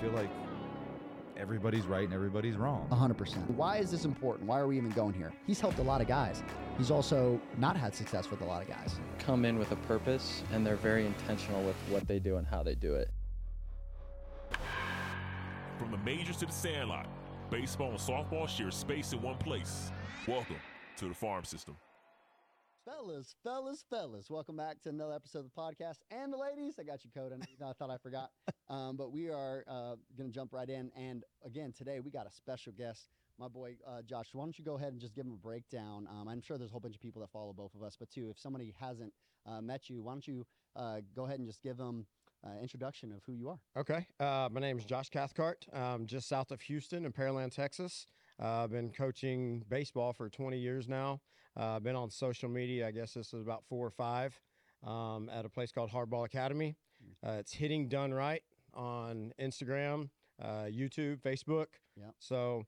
feel like everybody's right and everybody's wrong. 100%. Why is this important? Why are we even going here? He's helped a lot of guys. He's also not had success with a lot of guys. Come in with a purpose and they're very intentional with what they do and how they do it. From the majors to the sandlot, baseball and softball share space in one place. Welcome to the farm system. Fellas, fellas, fellas, welcome back to another episode of the podcast. And the ladies, I got you, Coda. I thought I forgot. Um, but we are uh, going to jump right in. And again, today we got a special guest, my boy uh, Josh. Why don't you go ahead and just give him a breakdown? Um, I'm sure there's a whole bunch of people that follow both of us, but too, if somebody hasn't uh, met you, why don't you uh, go ahead and just give them uh, introduction of who you are? Okay. Uh, my name is Josh Cathcart. I'm just south of Houston in Pearland, Texas. Uh, I've been coaching baseball for 20 years now. Uh, I've been on social media, I guess this is about four or five, um, at a place called Hardball Academy. Uh, it's Hitting Done Right on Instagram, uh, YouTube, Facebook. Yep. So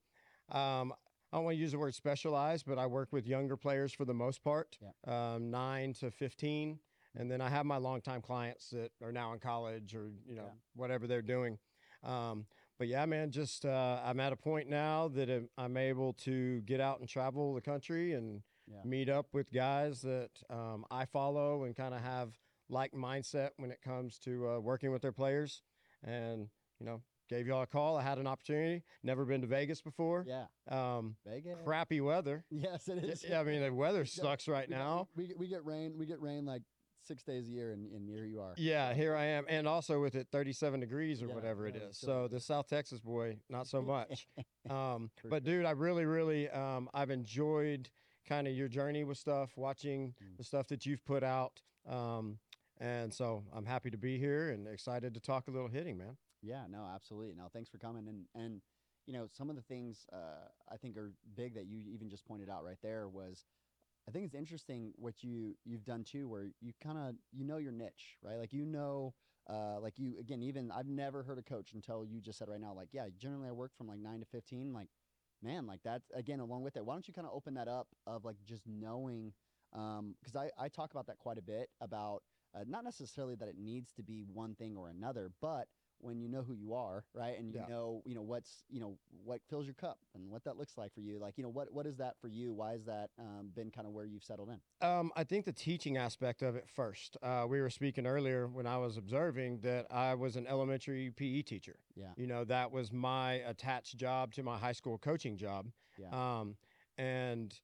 um, I don't want to use the word specialized, but I work with younger players for the most part, um, nine to 15. And then I have my longtime clients that are now in college or, you know, Yeah. whatever they're doing. Um, but yeah, man, just uh, I'm at a point now that I'm able to get out and travel the country and Yeah. meet up with guys that um, I follow and kind of have like mindset when it comes to uh, working with their players. And you know, gave y'all a call. I had an opportunity. Never been to Vegas before. Yeah. Um, Vegas. crappy weather. Yes, it is. Yeah, I mean the weather sucks right We now. We, get- we get rain. We get rain like six days a year, and, and here you are. Yeah, here I am, and also with it 37 degrees or Yeah, whatever it yeah, is. so- So the South Texas boy, not so much. um, but dude, I really, really, um, I've enjoyed kind of your journey with stuff, watching Mm. the stuff that you've put out, um, and so I'm happy to be here and excited to talk a little hitting, man. Yeah, no, absolutely. No, thanks for coming. And and you know, some of the things uh, I think are big that you even just pointed out right there was, I think it's interesting what you you've done too, where you kind of you know your niche, right? Like you know, uh, like you again, even I've never heard a coach until you just said right now, like yeah, generally I work from like nine to fifteen, like man, like that's again along with it. Why don't you kind of open that up of like just knowing, because I I talk about that quite a bit about uh, not necessarily that it needs to be one thing or another, but when you know who you are, right, and you Yeah. know, you know what's, you know, what fills your cup and what that looks like for you, like, you know, what what is that for you? Why has that um, been kind of where you've settled in? Um, I think the teaching aspect of it first. Uh, we were speaking earlier when I was observing that I was an elementary PE teacher. Yeah. You know, that was my attached job to my high school coaching job. Yeah. Um, and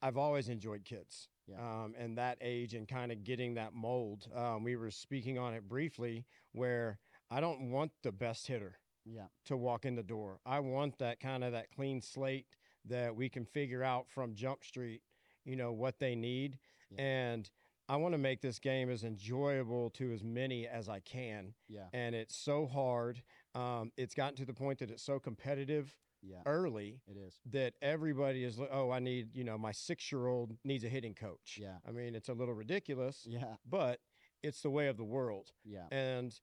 I've always enjoyed kids. Yeah. Um, and that age and kind of getting that mold. Um, we were speaking on it briefly where I don't want the best hitter Yeah, to walk in the door. I want that kind of that clean slate that we can figure out from Jump Street, you know, what they need. Yeah. And I want to make this game as enjoyable to as many as I can. yeah, And it's so hard. Um, it's gotten to the point that it's so competitive yeah. early It is. that everybody is, oh, I need, you know, my six year old needs a hitting coach. Yeah. I mean, it's a little ridiculous, Yeah, but it's the way of the world yeah, and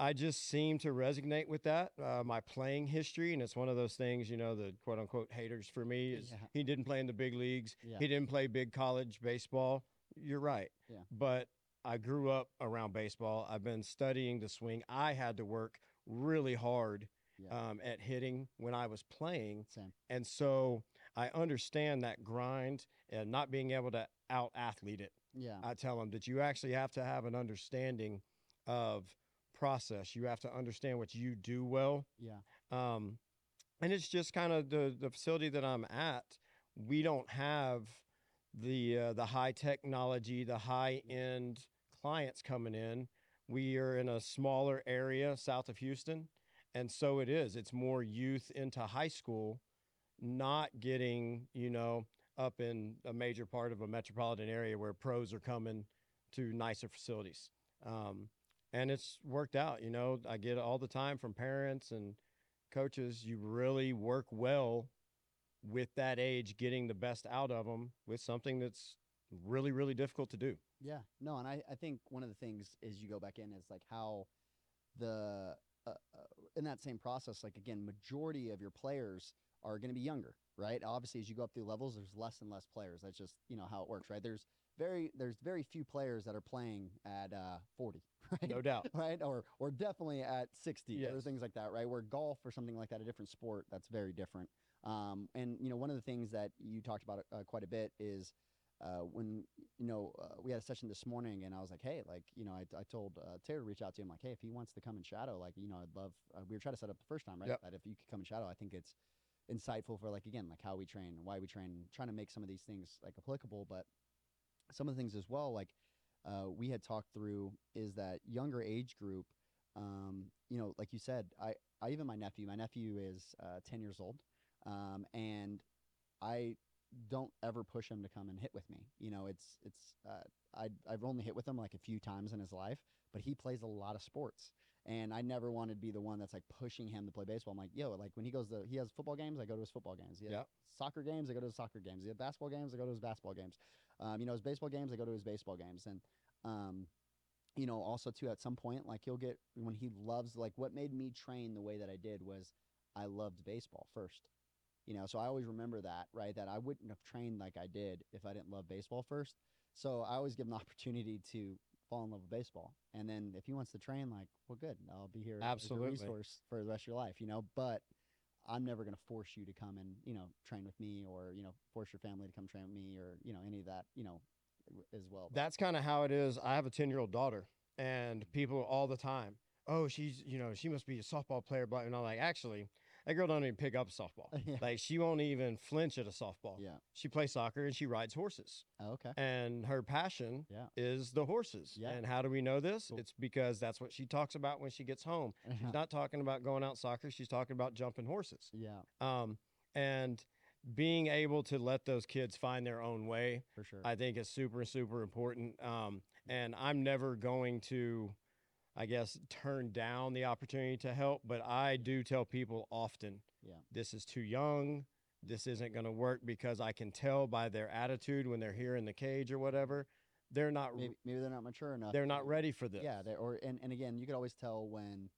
I just seem to resonate with that. Uh, my playing history, and it's one of those things, you know, the quote unquote haters for me is Yeah. he didn't play in the big leagues, Yeah. he didn't play big college baseball. You're right, Yeah. but I grew up around baseball. I've been studying the swing. I had to work really hard um, at hitting when I was playing, Same. and so I understand that grind and not being able to out athlete it. Yeah, I tell them that you actually have to have an understanding of process. You have to understand what you do well. yeah, Um, and it's just kind of the the facility that I'm at. We don't have the uh, the high technology, the high end clients coming in. We are in a smaller area south of Houston, and so it is. It's more youth into high school, not getting you know up in a major part of a metropolitan area where pros are coming to nicer facilities. Um, and it's worked out. You know, I get all the time from parents and coaches. You really work well with that age, getting the best out of them with something that's really, really difficult to do. Yeah, no, and I, I think one of the things is you go back in is like how the uh, uh, in that same process, like again, majority of your players are going to be younger, right? Obviously, as you go up through levels, there's less and less players. That's just you know how it works, right? There's very there's very few players that are playing at uh, 40, right? no doubt. right? Or or definitely at 60 or things like that, right? Where golf or something like that, a different sport, that's very different. Um, and you know, one of the things that you talked about uh, quite a bit is uh, when you know uh, we had a session this morning, and I was like, hey, like you know, I, I told uh, Taylor to reach out to him, like, hey, if he wants to come and shadow, like you know, I'd love. Uh, we were trying to set up the first time, right? Yep. That if you could come and shadow, I think it's insightful for like again, like how we train, why we train, trying to make some of these things like applicable, but some of the things as well, like uh, we had talked through is that younger age group. Um, you know, like you said, I, I even my nephew, my nephew is uh, 10 years old, um, and I don't ever push him to come and hit with me. You know, it's it's uh, I I've only hit with him like a few times in his life, but he plays a lot of sports, and I never wanted to be the one that's like pushing him to play baseball. I'm like, yo, like when he goes to he has football games, I go to his football games. He has Yep. soccer games, I go to his soccer games. He has basketball games, I go to his basketball games. Um, you know, his baseball games, I go to his baseball games, and um, you know, also too at some point, like he'll get when he loves like what made me train the way that I did was I loved baseball first. You know, so I always remember that, right? That I wouldn't have trained like I did if I didn't love baseball first. So I always give him the opportunity to fall in love with baseball. And then if he wants to train, like, well, good. I'll be here as a Absolutely. resource for the rest of your life, you know. But I'm never going to force you to come and, you know, train with me or, you know, force your family to come train with me or, you know, any of that, you know, as well. But- That's kind of how it is. I have a 10 year old daughter, and mm-hmm. people all the time, oh, she's, you know, she must be a softball player. But, and I'm like, actually, that girl don't even pick up a softball. yeah. Like, she won't even flinch at a softball. Yeah. She plays soccer and she rides horses. Oh, okay. And her passion Yeah. is the horses. Yeah. And how do we know this? Cool. It's because that's what she talks about when she gets home. She's not talking about going out soccer. She's talking about jumping horses. yeah, Um, and being able to let those kids find their own way, for sure. I think is super, super important. Um, and I'm never going to, I guess, turn down the opportunity to help, but I do tell people often, Yeah. this is too young. This isn't going to work because I can tell by their attitude when they're here in the cage or whatever, they're not, maybe, maybe they're not mature enough. they're not ready for this. Yeah, or and, and again, you could always tell when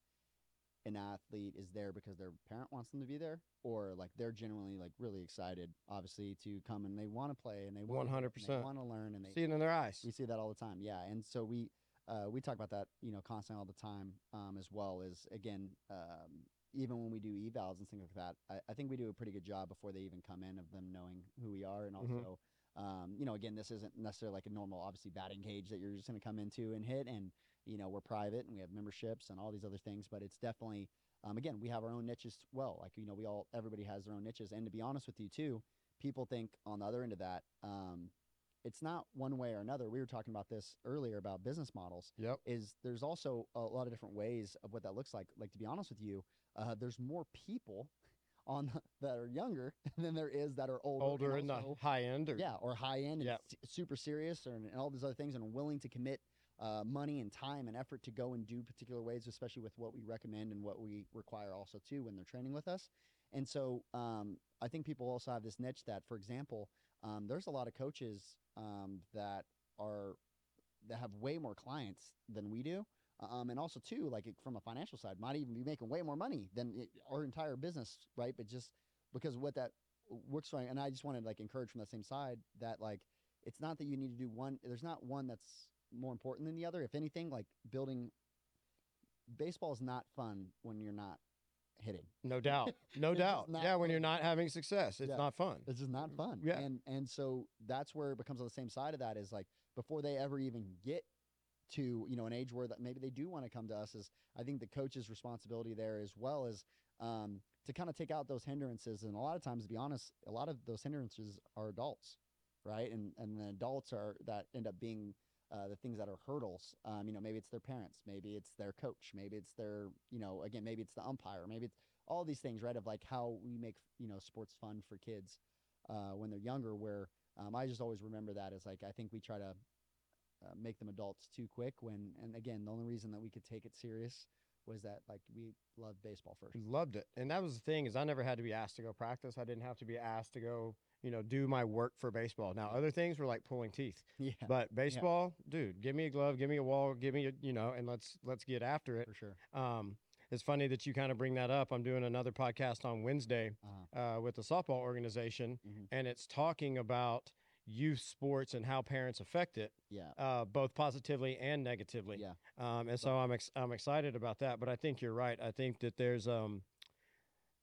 an athlete is there because their parent wants them to be there, or like they're genuinely like really excited, obviously, to come and they want to play and they want 100%. want to learn and they See it in their eyes. we see that all the time. Yeah, and so we uh, we talk about that you know constantly all the time um, as well is again um, even when we do evals and things like that. I, I think we do a pretty good job before they even come in of them knowing who we are and Mhm. also. Um, you know, again, this isn't necessarily like a normal, obviously, batting cage that you're just going to come into and hit. And you know, we're private and we have memberships and all these other things. But it's definitely, um, again, we have our own niches. Well, like you know, we all, everybody has their own niches. And to be honest with you, too, people think on the other end of that, um, it's not one way or another. We were talking about this earlier about business models. Yep. Is there's also a lot of different ways of what that looks like. Like to be honest with you, uh, there's more people on that are younger than there is that are older. Older and the also- high end or yeah, or high end and Yep. super serious or, and all these other things and willing to commit uh, money and time and effort to go and do particular ways, especially with what we recommend and what we require also too when they're training with us. And so um, I think people also have this niche that, for example, um, there's a lot of coaches um, that are that have way more clients than we do. Um, and also too, like from a financial side, might even be making way more money than it, our entire business, right? But just because what that works for, and I just want to like encourage from that same side that like it's not that you need to do one. There's not one that's more important than the other. If anything, like building baseball is not fun when you're not hitting. no doubt. No doubt. Yeah, when you're not having success, it's Yeah. not fun. It's just not fun. Yeah. And and so that's where it becomes on the same side of that is like before they ever even get to you know an age where that maybe they do want to come to us is I think the coach's responsibility there as well is um, to kind of take out those hindrances and a lot of times to be honest a lot of those hindrances are adults right and and the adults are that end up being uh, the things that are hurdles. Um, you know maybe it's their parents maybe it's their coach maybe it's their you know again maybe it's the umpire maybe it's all these things right of like how we make you know sports fun for kids uh, when they're younger where um, i just always remember that as like i think we try to uh, make them adults too quick when and again the only reason that we could take it serious was that like we loved baseball first Loved it. And that was the thing is I never had to be asked to go practice. I didn't have to be asked to go, you know, do my work for baseball. Now other things were like pulling teeth. yeah But baseball, dude, give me a glove, give me a wall, give me a, you know, and let's let's get after it. for sure Um, it's funny that you kind of bring that up. I'm doing another podcast on Wednesday uh-huh. uh, with the softball organization, Mhm. and it's talking about youth sports and how parents affect it, Yeah. uh, both positively and negatively. Yeah. Um, and so I'm ex- I'm excited about that. But I think you're right. I think that there's um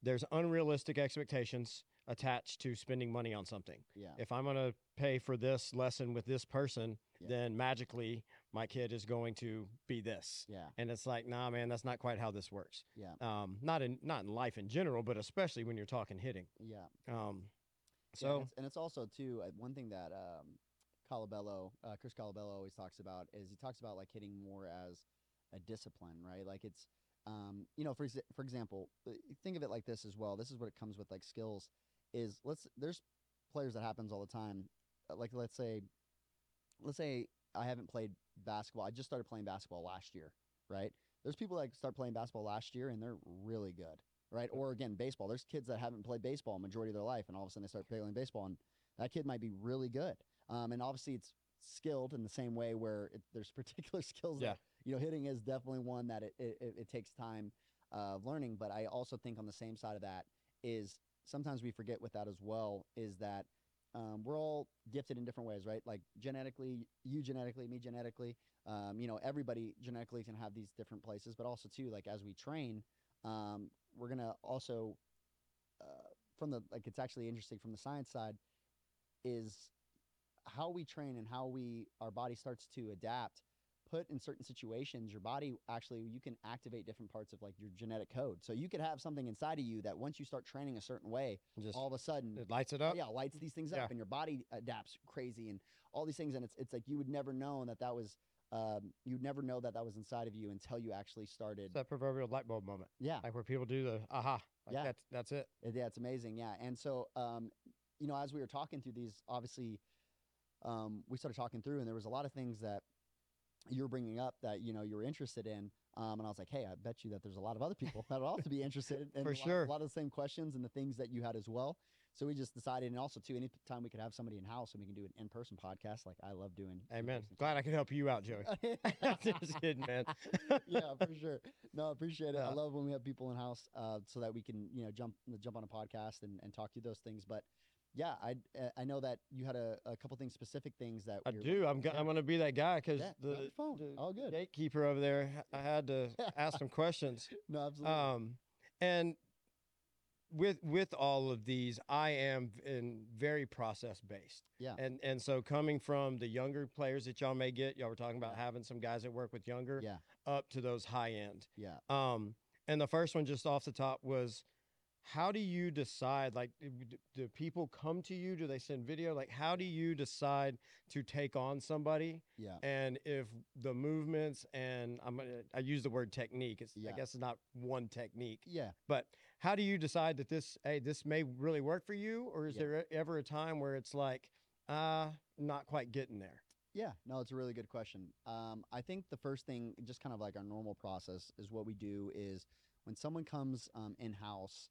there's unrealistic expectations attached to spending money on something. Yeah. If I'm going to pay for this lesson with this person, Yeah. then magically my kid is going to be this. Yeah. And it's like, nah, man, that's not quite how this works. Yeah. Um, not in not in life in general, but especially when you're talking hitting. Yeah. Um, so and, it's, and it's also too uh, one thing that um, Colabello, uh, Chris Colabello always talks about is he talks about like hitting more as a discipline, right? Like it's, um, you know, for for example, uh, think of it like this as well. This is what it comes with like skills. Is let's there's players that happens all the time. uh, Like let's say, let's say I haven't played basketball. I just started playing basketball last year, right? There's people that start playing basketball last year and they're really good, right? Or again, baseball. There's kids that haven't played baseball majority of their life, and all of a sudden they start playing baseball, and that kid might be really good. Um, and obviously it's skilled in the same way where it, there's particular skills. Yeah. That, you know, hitting is definitely one that it, it, it- it takes time uh, of learning. But I also think on the same side of that is sometimes we forget with that as well is that um, we're all gifted in different ways, right? Like genetically, you genetically, me genetically. Um, you know, everybody genetically can have these different places, but also too, like as we train, um, we're gonna also uh, from the like it's actually interesting from the science side is how we train and how we our body starts to adapt put in certain situations your body actually you can activate different parts of like your genetic code so you could have something inside of you that once you start training a certain way just all of a sudden it lights it up. yeah lights these things Yeah. up and your body adapts crazy and all these things and it's it's like you would never know that that was um, you'd never know that that was inside of you until you actually started It's that proverbial light bulb moment, yeah like where people do the aha. Like Yeah. That's that's it. It- Yeah, it's amazing. Yeah, and so um, you know, as we were talking through these, obviously, um, we started talking through, and there was a lot of things that you were bringing up that you know you were interested in, um, and I was like, hey, I bet you that there's a lot of other people that would also be interested in For a lot, sure. a lot of the same questions and the things that you had as well. So we just decided, and also too, anytime we could have somebody in house and we can do an in-person podcast, like I love doing. Amen. Glad I could help you out, Joey. Just kidding, man. yeah, for sure. No, I appreciate it. I love when we have people in house, uh, so that we can you know jump jump on a podcast and, and talk through those things. But yeah, I I know that you had a, a couple things, specific things that I do. I'm go- yeah. I'm gonna be that guy because Yeah, the, the All good. gatekeeper over there. I had to ask some questions. No, absolutely. Um, and with with all of these, I am in very process based. Yeah. And and so coming from the younger players that y'all may get, y'all were talking about having some guys that work with younger, yeah, up to those high end. yeah, Um, and the first one just off the top was, how do you decide? Like, do, people come to you? Do they send video? Like, how do you decide to take on somebody? yeah, And if the movements and I'm gonna, I use the word technique. It's Yeah. I guess it's not one technique, yeah. but how do you decide that this hey this may really work for you, or is Yeah. there ever a time where it's like, uh, not quite getting there? Yeah, no, it's a really good question. Um, I think the first thing, just kind of like our normal process, is what we do is when someone comes um, in house,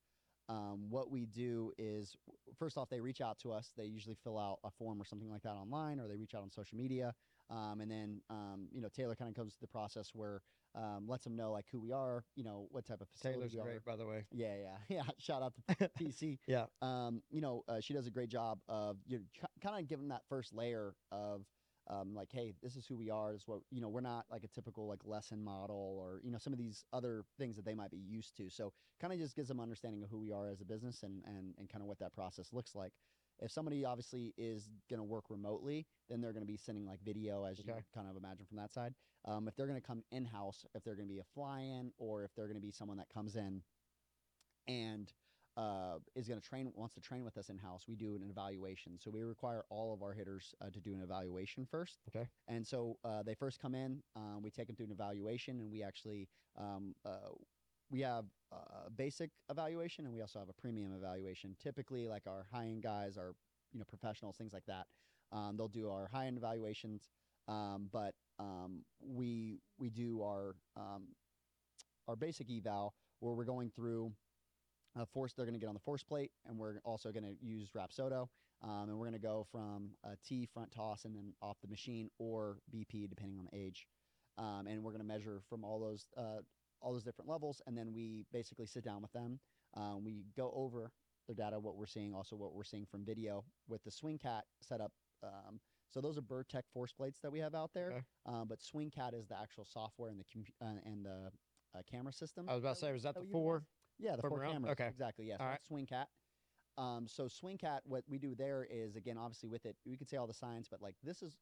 um, what we do is first off, they reach out to us. They usually fill out a form or something like that online, or they reach out on social media. Um, and then, um, you know, Taylor kind of comes to the process where um, lets them know like who we are, you know, what type of facility Taylor's we are. great, by the way. Yeah, yeah, yeah. Shout out to PC. Yeah. Um, you know, uh, she does a great job of you know, kind of giving that first layer of um, like, hey, this is who we are. This is what you know. We're not like a typical like lesson model or you know some of these other things that they might be used to. So kind of just gives them understanding of who we are as a business and and and kind of what that process looks like. If somebody obviously is going to work remotely, then they're going to be sending like video, as you kind of imagine from that side. Um, if they're going to come in house, if they're going to be a fly in, or if they're going to be someone that comes in and uh, is going to train, wants to train with us in house, we do an evaluation. So we require all of our hitters uh, to do an evaluation first. Okay. And so uh, they first come in, um, we take them through an evaluation, and we actually um, uh, we have a basic evaluation and we also have a premium evaluation. Typically, like our high end guys, our you know professionals, things like that. Um, they'll do our high end evaluations, um, but um, we we do our um, our basic eval where we're going through uh, force. They're going to get on the force plate, and we're also going to use Rapsodo, um, and we're going to go from a T front toss and then off the machine or BP depending on the age, um, and we're going to measure from all those uh, all those different levels, and then we basically sit down with them. Um, we go over their data, what we're seeing, also what we're seeing from video with the swing cat setup Um, so those are Bertec force plates that we have out there. Okay. Um, but SwingCat is the actual software and the compu- uh, and the uh, camera system. I was about to say, was that that the four? Yeah, the four around? cameras. Okay. Exactly. Yes. All that's SwingCat. Um, so SwingCat, what we do there is again, obviously with it, we could say all the science, but like this is,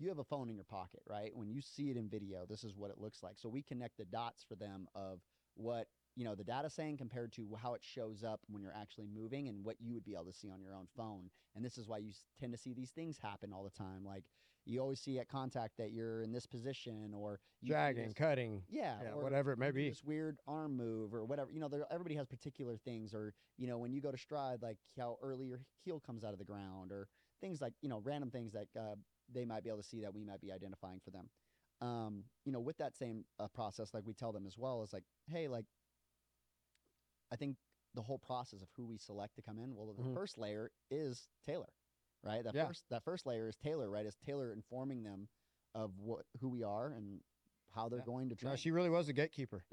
you have a phone in your pocket, right? When you see it in video, this is what it looks like. So we connect the dots for them of what you know the data saying compared to how it shows up when you're actually moving and what you would be able to see on your own phone. And this is why you tend to see these things happen all the time. Like you always see at contact that you're in this position or Dragging, this- cutting, yeah, yeah, or whatever it may be. This weird arm move or whatever. You know, everybody has particular things, or you know, when you go to stride, like how early your heel comes out of the ground, or things like you know, random things that uh, they might be able to see that we might be identifying for them. Um, you know, with that same uh, process, like we tell them as well, is like, hey, like, I think the whole process of who we select to come in. Well, the Mhm. first layer is Taylor, right? That Yeah. first that first layer is Taylor, right? Is Taylor informing them of what who we are and how they're Yeah. going to train. No, she really was a gatekeeper.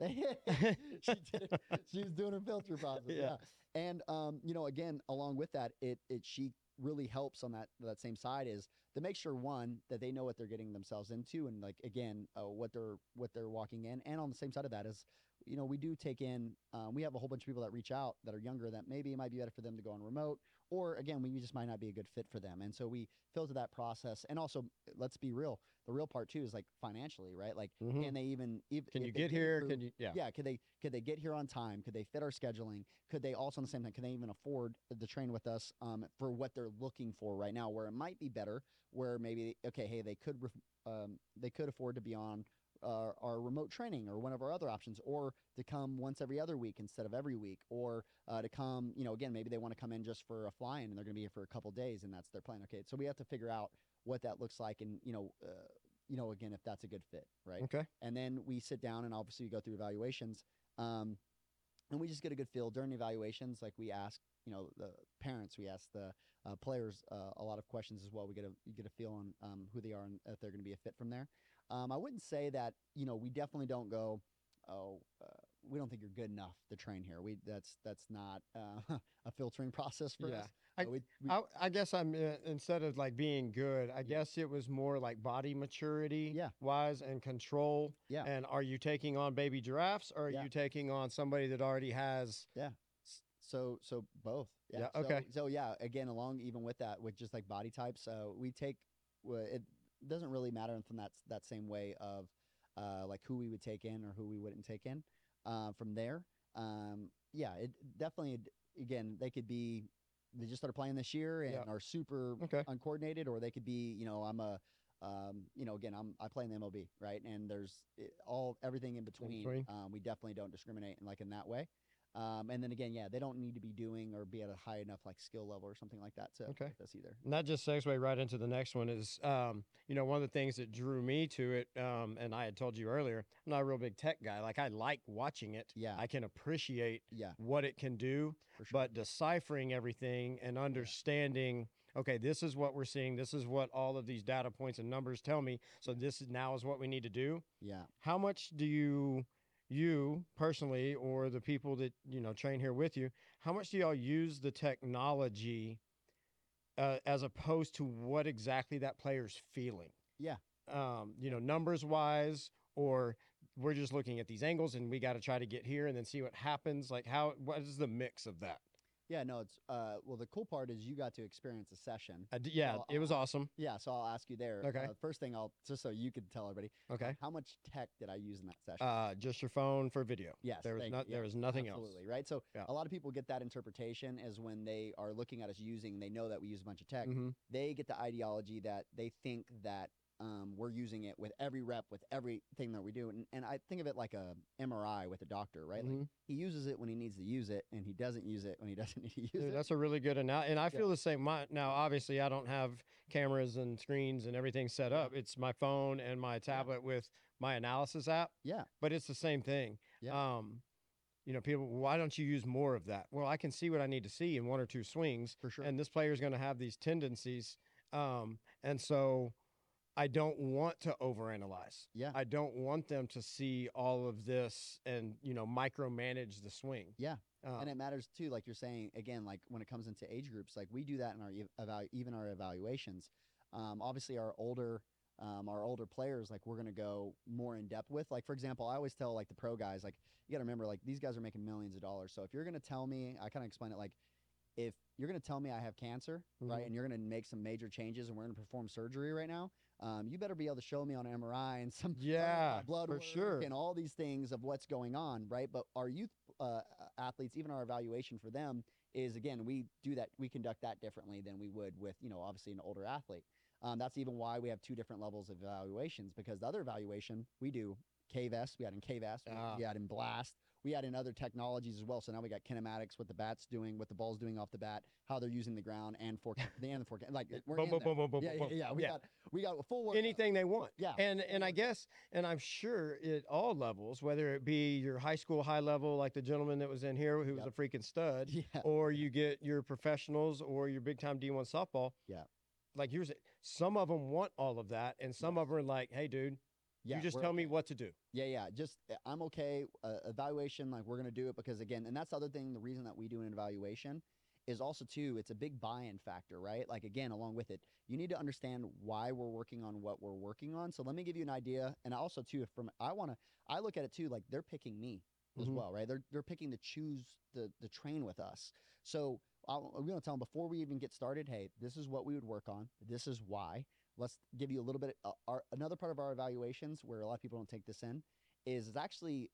she did it. She was doing her filter process. Yeah. Yeah. And um, you know, again, along with that, it it she really helps on that that same side is to make sure one that they know what they're getting themselves into, and like again, uh, what they're what they're walking in. And on the same side of that is, you know, we do take in. Um, we have a whole bunch of people that reach out that are younger that maybe it might be better for them to go on remote, or again, we just might not be a good fit for them. And so we filter that process. And also, let's be real. The real part too is like financially, right? Like, Mhm. can they even? If, Can if you get here? through- Can you? Yeah. yeah could they could they get here on time could they fit our scheduling could they also on the same time can they even afford to train with us um, for what they're looking for right now where it might be better where maybe okay hey they could um, they could afford to be on uh, our remote training or one of our other options or to come once every other week instead of every week or uh, to come you know again maybe they want to come in just for a fly in and they're going to be here for a couple days and that's their plan. Okay so we have to figure out what that looks like and you know uh, you know again if that's a good fit right? Okay. and then we sit down and obviously we go through evaluations um, and we just get a good feel. During evaluations like we ask you know the parents we ask the uh, players uh, a lot of questions as well. We get a you get a feel on um, who they are and if they're going to be a fit from there um, i wouldn't say that you know we definitely don't go oh uh, we don't think you're good enough to train here we that's that's not uh, a filtering process for Yeah. us I- we, we, I, I guess I'm uh, instead of like being good, I guess it was more like body maturity, Yeah. wise and control. Yeah. And are you taking on baby giraffes, or are Yeah. you taking on somebody that already has? Yeah. So so both. Yeah. Yeah, okay. So, yeah, again, along even with that, with just like body types, uh, we take. It doesn't really matter from that that same way of, uh, like who we would take in or who we wouldn't take in. Uh, from there, um, yeah, it definitely. Again, they could be. They just started playing this year and Yeah. are super Okay. uncoordinated, or they could be. You know, I'm a. Um, you know, again, I'm I play in the MLB, right? And there's all everything in between. between. Um, we definitely don't discriminate, like in that way. Um, and then again, yeah, they don't need to be doing or be at a high enough like skill level or something like that to Okay. with us either. And that just segue right into the next one is, um, you know, one of the things that drew me to it, um, and I had told you earlier, I'm not a real big tech guy. Like I like watching it. Yeah. I can appreciate Yeah, what it can do, sure. but deciphering everything and understanding okay this is what we're seeing this is what all of these data points and numbers tell me so this is now is what we need to do yeah, how much do you you personally or the people that you know train here with you how much do y'all use the technology uh, as opposed to what exactly that player's feeling Yeah. um, you know numbers wise or we're just looking at these angles and we got to try to get here and then see what happens like how what is the mix of that yeah. No, it's uh. Well, the cool part is you got to experience a session. D- yeah Well, it was awesome Yeah, so I'll ask you there. Okay. Uh, first thing I'll just so you could tell everybody okay how much tech did I use in that session? uh, just your phone for video yes, there was thank not you. there Yeah, was nothing else. absolutely, right? So Yeah. a lot of people get that interpretation as when they are looking at us using, they know that we use a bunch of tech. hmm they get the ideology that they think that um, we're using it with every rep, with everything that we do. And, and I think of it like a MRI with a doctor, right? Like Mhm. he uses it when he needs to use it, and he doesn't use it when he doesn't need to use Dude, it. that's a really good analogy. And I feel the same. My, now, obviously, I don't have cameras and screens and everything set up. It's my phone and my tablet with my analysis app, Yeah, but it's the same thing. Yeah. Um, you know, people, why don't you use more of that? Well, I can see what I need to see in one or two swings, for sure. and this player is going to have these tendencies. Um, and so I don't want to overanalyze. yeah, I don't want them to see all of this and, you know, micromanage the swing. yeah. Uh, and it matters too, like you're saying again, like when it comes into age groups, like we do that in our even our evaluations. Um, obviously, our older um, our older players, like we're gonna go more in depth with. Like for example, I always tell like the pro guys, like you got to remember, like these guys are making millions of dollars. So if you're gonna tell me, I kind of explain it like, if you're gonna tell me I have cancer, right, Mhm. and you're gonna make some major changes, and we're gonna perform surgery right now, um, you better be able to show me on MRI and some some of my Yeah, blood for work sure. and all these things of what's going on, right? But our youth uh, athletes, even our evaluation for them is again, we do that, we conduct that differently than we would with, you know, obviously an older athlete. Um, that's even why we have two different levels of evaluations because the other evaluation we do KVest, we had in KVest, we- Ah. we had in Blast, we add in other technologies as well. So now we got kinematics, what the bat's doing, what the ball's doing off the bat, how they're using the ground, and for the and the forecast. Like we're Boom, boom, boom, boom, boom, yeah, boom, yeah, yeah. We got we got a full workout. anything they want. Yeah, And and I guess and I'm sure at all levels, whether it be your high school high level, like the gentleman that was in here who was Yep. a freaking stud, yeah, or you get your professionals or your big time D1 softball. Yeah. Like here's. Some of them want all of that, and some of them are like, "Hey, dude, yeah. you just tell me what to do." Yeah, yeah. Just uh, I'm okay. Uh, evaluation, like we're gonna do it because again, and that's the other thing. The reason that we do an evaluation is also too. It's a big buy-in factor, right? Like again, along with it, you need to understand why we're working on what we're working on. So let me give you an idea, and also too, if from I want to, I look at it too. Like they're picking me as Mhm. well, right? They're they're picking to choose the the train with us. So I'll, I'm gonna tell them before we even get started. Hey, this is what we would work on. This is why. Let's give you a little bit. Uh, our, another part of our evaluations where a lot of people don't take this in is it's actually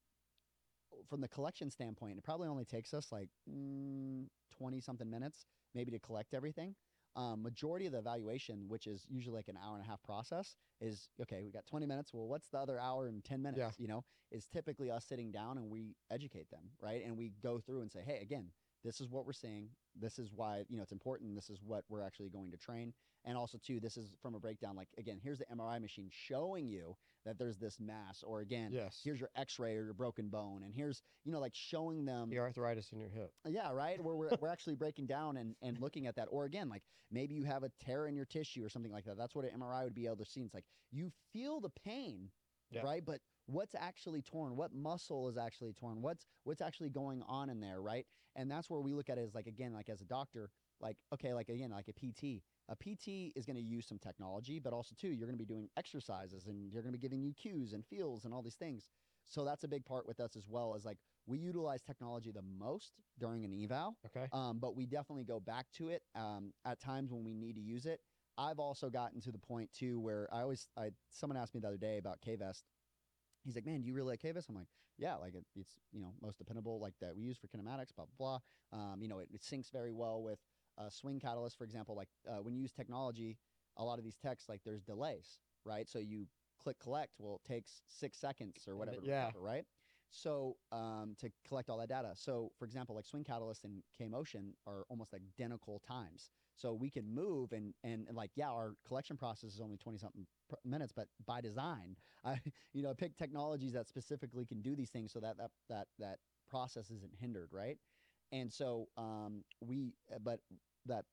from the collection standpoint, it probably only takes us like 20 something minutes maybe to collect everything. Um, majority of the evaluation, which is usually like an hour and a half process, is okay. We got 20 minutes. Well, what's the other hour and 10 minutes? Yeah. You know, is typically us sitting down and we educate them, right? And we go through and say, hey, again, this is what we're seeing. This is why you know it's important. This is what we're actually going to train. And also, too, this is from a breakdown. Like again, here's the MRI machine showing you that there's this mass, or again, Yes. here's your X-ray or your broken bone, and here's you know like showing them the arthritis in your hip. yeah, right. Where we're, we're actually breaking down and, and looking at that. Or again, like maybe you have a tear in your tissue or something like that. That's what an MRI would be able to see. It's like you feel the pain, Yeah. right? But what's actually torn? What muscle is actually torn? What's what's actually going on in there, right? And that's where we look at it as like again, like as a doctor, like okay, like again, like a PT. A PT is going to use some technology, but also too, you're going to be doing exercises and you're going to be giving you cues and feels and all these things. So that's a big part with us as well. Is like we utilize technology the most during an eval, Okay. um, but we definitely go back to it um, at times when we need to use it. I've also gotten to the point too where I always, I someone asked me the other day about KVest. He's like, "Man, do you really like KVest?" I'm like, "Yeah, like it, it's you know most dependable, like that we use for kinematics, blah blah blah. Um, you know, it, it syncs very well with uh, swing catalyst, for example. Like uh, when you use technology, a lot of these texts like there's delays, right? So you click collect, well, it takes six seconds or whatever, yeah. whatever, right? So um, to collect all that data. So for example, like Swing Catalyst and K Motion are almost identical times. So we can move and, and and like yeah, our collection process is only twenty something pr- minutes, but by design, I you know pick technologies that specifically can do these things so that that that that process isn't hindered, right? And so um, we, uh, but that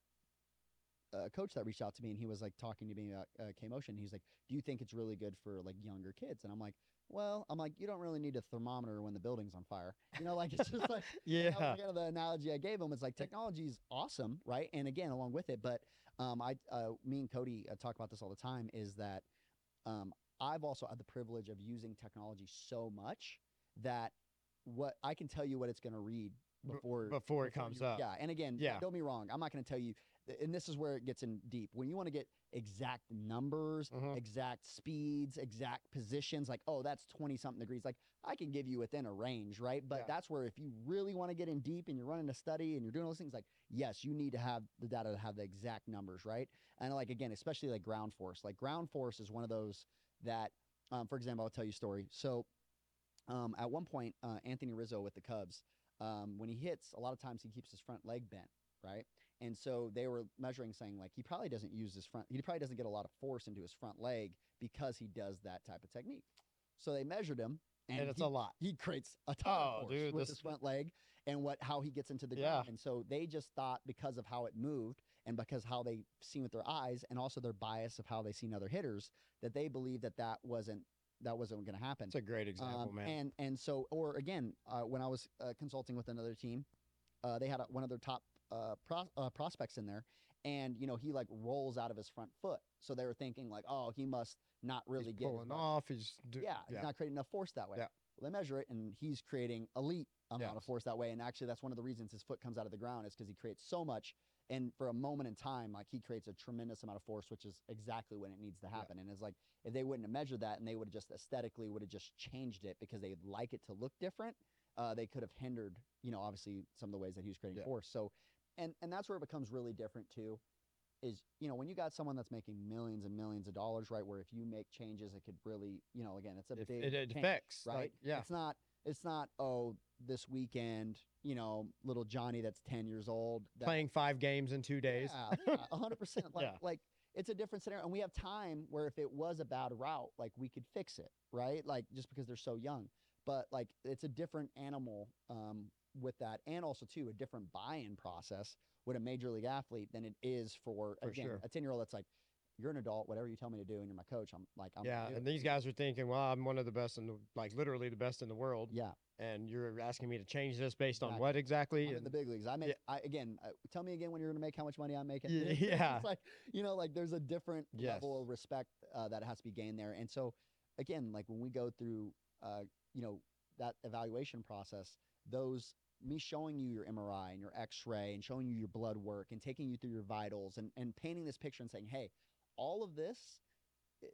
uh, coach that reached out to me and he was like talking to me about uh, K Motion. He's like, "Do you think it's really good for like younger kids?" And I'm like, "Well, I'm like, you don't really need a thermometer when the building's on fire. You know, like it's just like Yeah. kind of the analogy I gave him. It's like technology is awesome, right? And again, along with it, but um, I, uh, me and Cody uh, talk about this all the time. Is that um, I've also had the privilege of using technology so much that what I can tell you what it's going to read B- before before it comes you- up. Yeah, and again, Yeah. don't be wrong. I'm not going to tell you, and this is where it gets in deep. When you want to get exact numbers, Mhm. exact speeds, exact positions, like oh, that's 20 something degrees. Like I can give you within a range, right? But Yeah. that's where if you really want to get in deep and you're running a study and you're doing all those things, like yes, you need to have the data to have the exact numbers, right? And like again, especially like ground force. Like ground force is one of those that, um, for example, I'll tell you a story. So um, at one point, uh, Anthony Rizzo with the Cubs, um, when he hits, a lot of times he keeps his front leg bent, right? And so they were measuring, saying like he probably doesn't use his front, he probably doesn't get a lot of force into his front leg because he does that type of technique. So they measured him, and, And it's he, a lot. he creates a ton Oh, of force dude, with this- his front leg and what how he gets into the Yeah. And so they just thought because of how it moved and because how they seen with their eyes and also their bias of how they seen other hitters that they believed that that wasn't that wasn't going to happen. It's a great example, Um, man. And and so, or again, uh, when I was uh, consulting with another team, uh, they had a, one of their top uh, pro- uh, prospects in there, and you know he like rolls out of his front foot. So they were thinking like, oh, he must not really he's get pulling off. He's do, yeah, he's not creating enough force that way. Yeah. Well, they measure it, and he's creating elite amount Yeah. of force that way. And actually, that's one of the reasons his foot comes out of the ground is because he creates so much. And for a moment in time, like he creates a tremendous amount of force, which is exactly when it needs to Yeah. happen. And it's like if they wouldn't have measured that, and they would have just aesthetically would have just changed it because they'd like it to look different, uh, they could have hindered, you know, obviously some of the ways that he was creating Yeah. force. So, and and that's where it becomes really different too is you know when you got someone that's making millions and millions of dollars right where if you make changes it could really you know again it's a It, big it, it change, affects. right Like, yeah. it's not it's not oh this weekend you know little johnny that's 10 years old that, Playing five games in two days. yeah, yeah 100% like Yeah. like it's a different scenario and we have time where if it was a bad route like we could fix it right like just because they're so young but like it's a different animal um, with that and also too a different buy-in process with a major league athlete than it is for, For again sure. a 10 year old that's like you're an adult whatever you tell me to do and you're my coach i'm like i'm yeah, and these guys are thinking, well, I'm one of the best in the, like literally the best in the world, yeah and you're asking me to change this based on Exactly. what exactly? I'm in the big leagues. I make. I again. Uh, tell me again when you're going to make how much money I'm making. Yeah, It's like you know, like there's a different Yes. level of respect uh, that has to be gained there. And so, again, like when we go through, uh, you know, that evaluation process, those me showing you your MRI and your X-ray and showing you your blood work and taking you through your vitals and and painting this picture and saying, hey, all of this, it,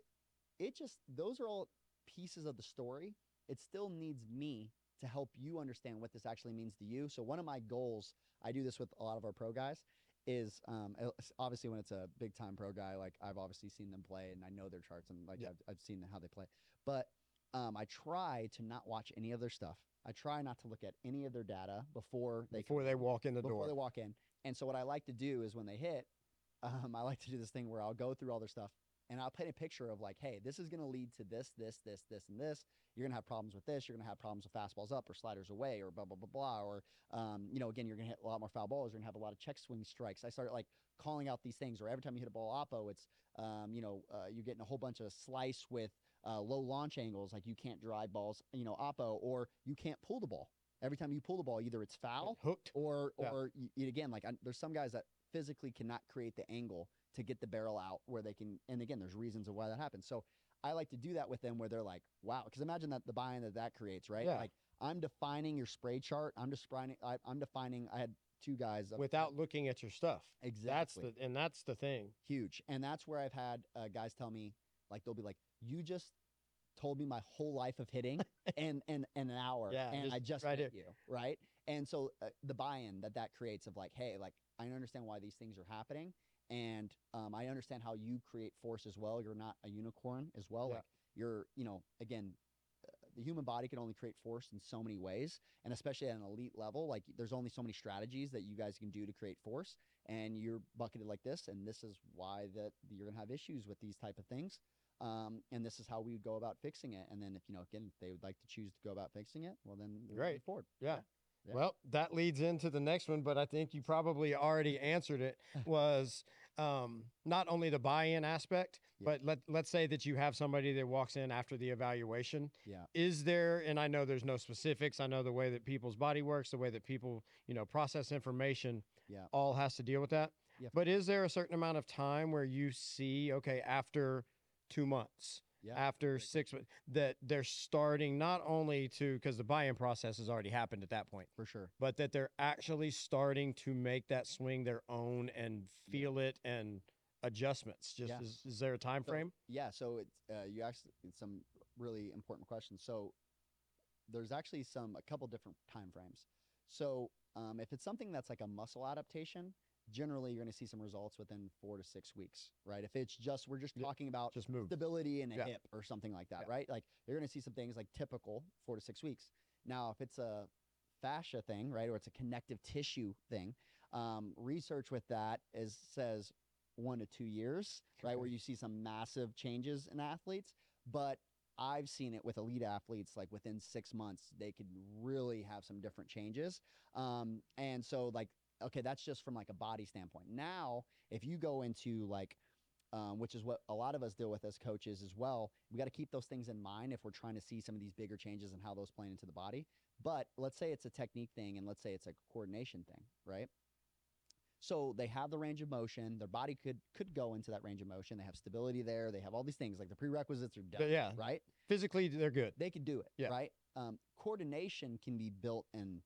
it just those are all pieces of the story. It still needs me to help you understand what this actually means to you. So one of my goals, I do this with a lot of our pro guys, is um, obviously when it's a big time pro guy, like I've obviously seen them play and I know their charts and like Yeah. I've, I've seen how they play. But um, I try to not watch any of their stuff. I try not to look at any of their data before they before they walk in the before door. Before they walk in. And so what I like to do is when they hit, um, I like to do this thing where I'll go through all their stuff and I'll paint a picture of like, hey, this is going to lead to this, this, this, this, and this. You're going to have problems with this. You're going to have problems with fastballs up or sliders away or blah blah blah blah. Or um, you know, again, you're going to hit a lot more foul balls. You're going to have a lot of check swing strikes. I started like calling out these things. Or every time you hit a ball oppo, it's um, you know, uh, you're getting a whole bunch of slice with uh, low launch angles. Like you can't drive balls, you know, oppo, or you can't pull the ball. Every time you pull the ball, either it's foul Hooked. or Yeah. or y y- again like I, there's some guys that physically cannot create the angle to get the barrel out where they can and again there's reasons of why that happens so i like to do that with them where they're like wow because imagine that the buy-in that that creates right Yeah. like i'm defining your spray chart i'm defining I, i'm defining i had two guys without looking at your stuff. exactly That's the and that's the thing. huge and that's where i've had uh, guys tell me like they'll be like you just told me my whole life of hitting and in, in an hour Yeah, and just i just right hit you right? And so uh, the buy-in that that creates of like hey like i understand why these things are happening and um, i understand how you create force as well. You're not a unicorn as well. Yeah. like you're you know again uh, the human body can only create force in so many ways and especially at an elite level like there's only so many strategies that you guys can do to create force and you're bucketed like this and this is why that you're going to have issues with these type of things um, and this is how we would go about fixing it and then if you know again if they would like to choose to go about fixing it well then we'll Great. forward Yeah. Yeah. Well, that leads into the next one, but I think you probably already answered it. Was um, not only the buy-in aspect, Yeah. but let let's say that you have somebody that walks in after the evaluation. Yeah. Is there? And I know there's no specifics. I know the way that people's body works, the way that people you know process information. Yeah. All has to deal with that. Yeah. But is there a certain amount of time where you see, okay, after two months, yeah after six months, that they're starting not only to because the buy-in process has already happened at that point for sure but that they're actually starting to make that swing their own and Yeah. feel it and adjustments. Just Yeah. is, is there a time So, frame? yeah so it's uh, you actually it's some really important questions so there's actually some a couple different time frames so um, if it's something that's like a muscle adaptation generally you're going to see some results within four to six weeks right? If it's just we're just talking about Just move. stability in a Yeah. hip or something like that Yeah. right? Like you're going to see some things like typical four to six weeks. Now if it's a fascia thing right or it's a connective tissue thing um, research with that is says one to two years right where you see some massive changes in athletes. But i've seen it with elite athletes like within six months they could really have some different changes. Um, and so like okay that's just from like a body standpoint now if you go into like um, which is what a lot of us deal with as coaches as well. We got to keep those things in mind if we're trying to see some of these bigger changes and how those play into the body. But let's say it's a technique thing, and let's say it's a coordination thing, right? So they have the range of motion. Their body could could go into that range of motion. They have stability there. They have all these things like the prerequisites are done. yeah. Right. Physically, they're good. They could do it. Yeah. Right. Um, coordination can be built in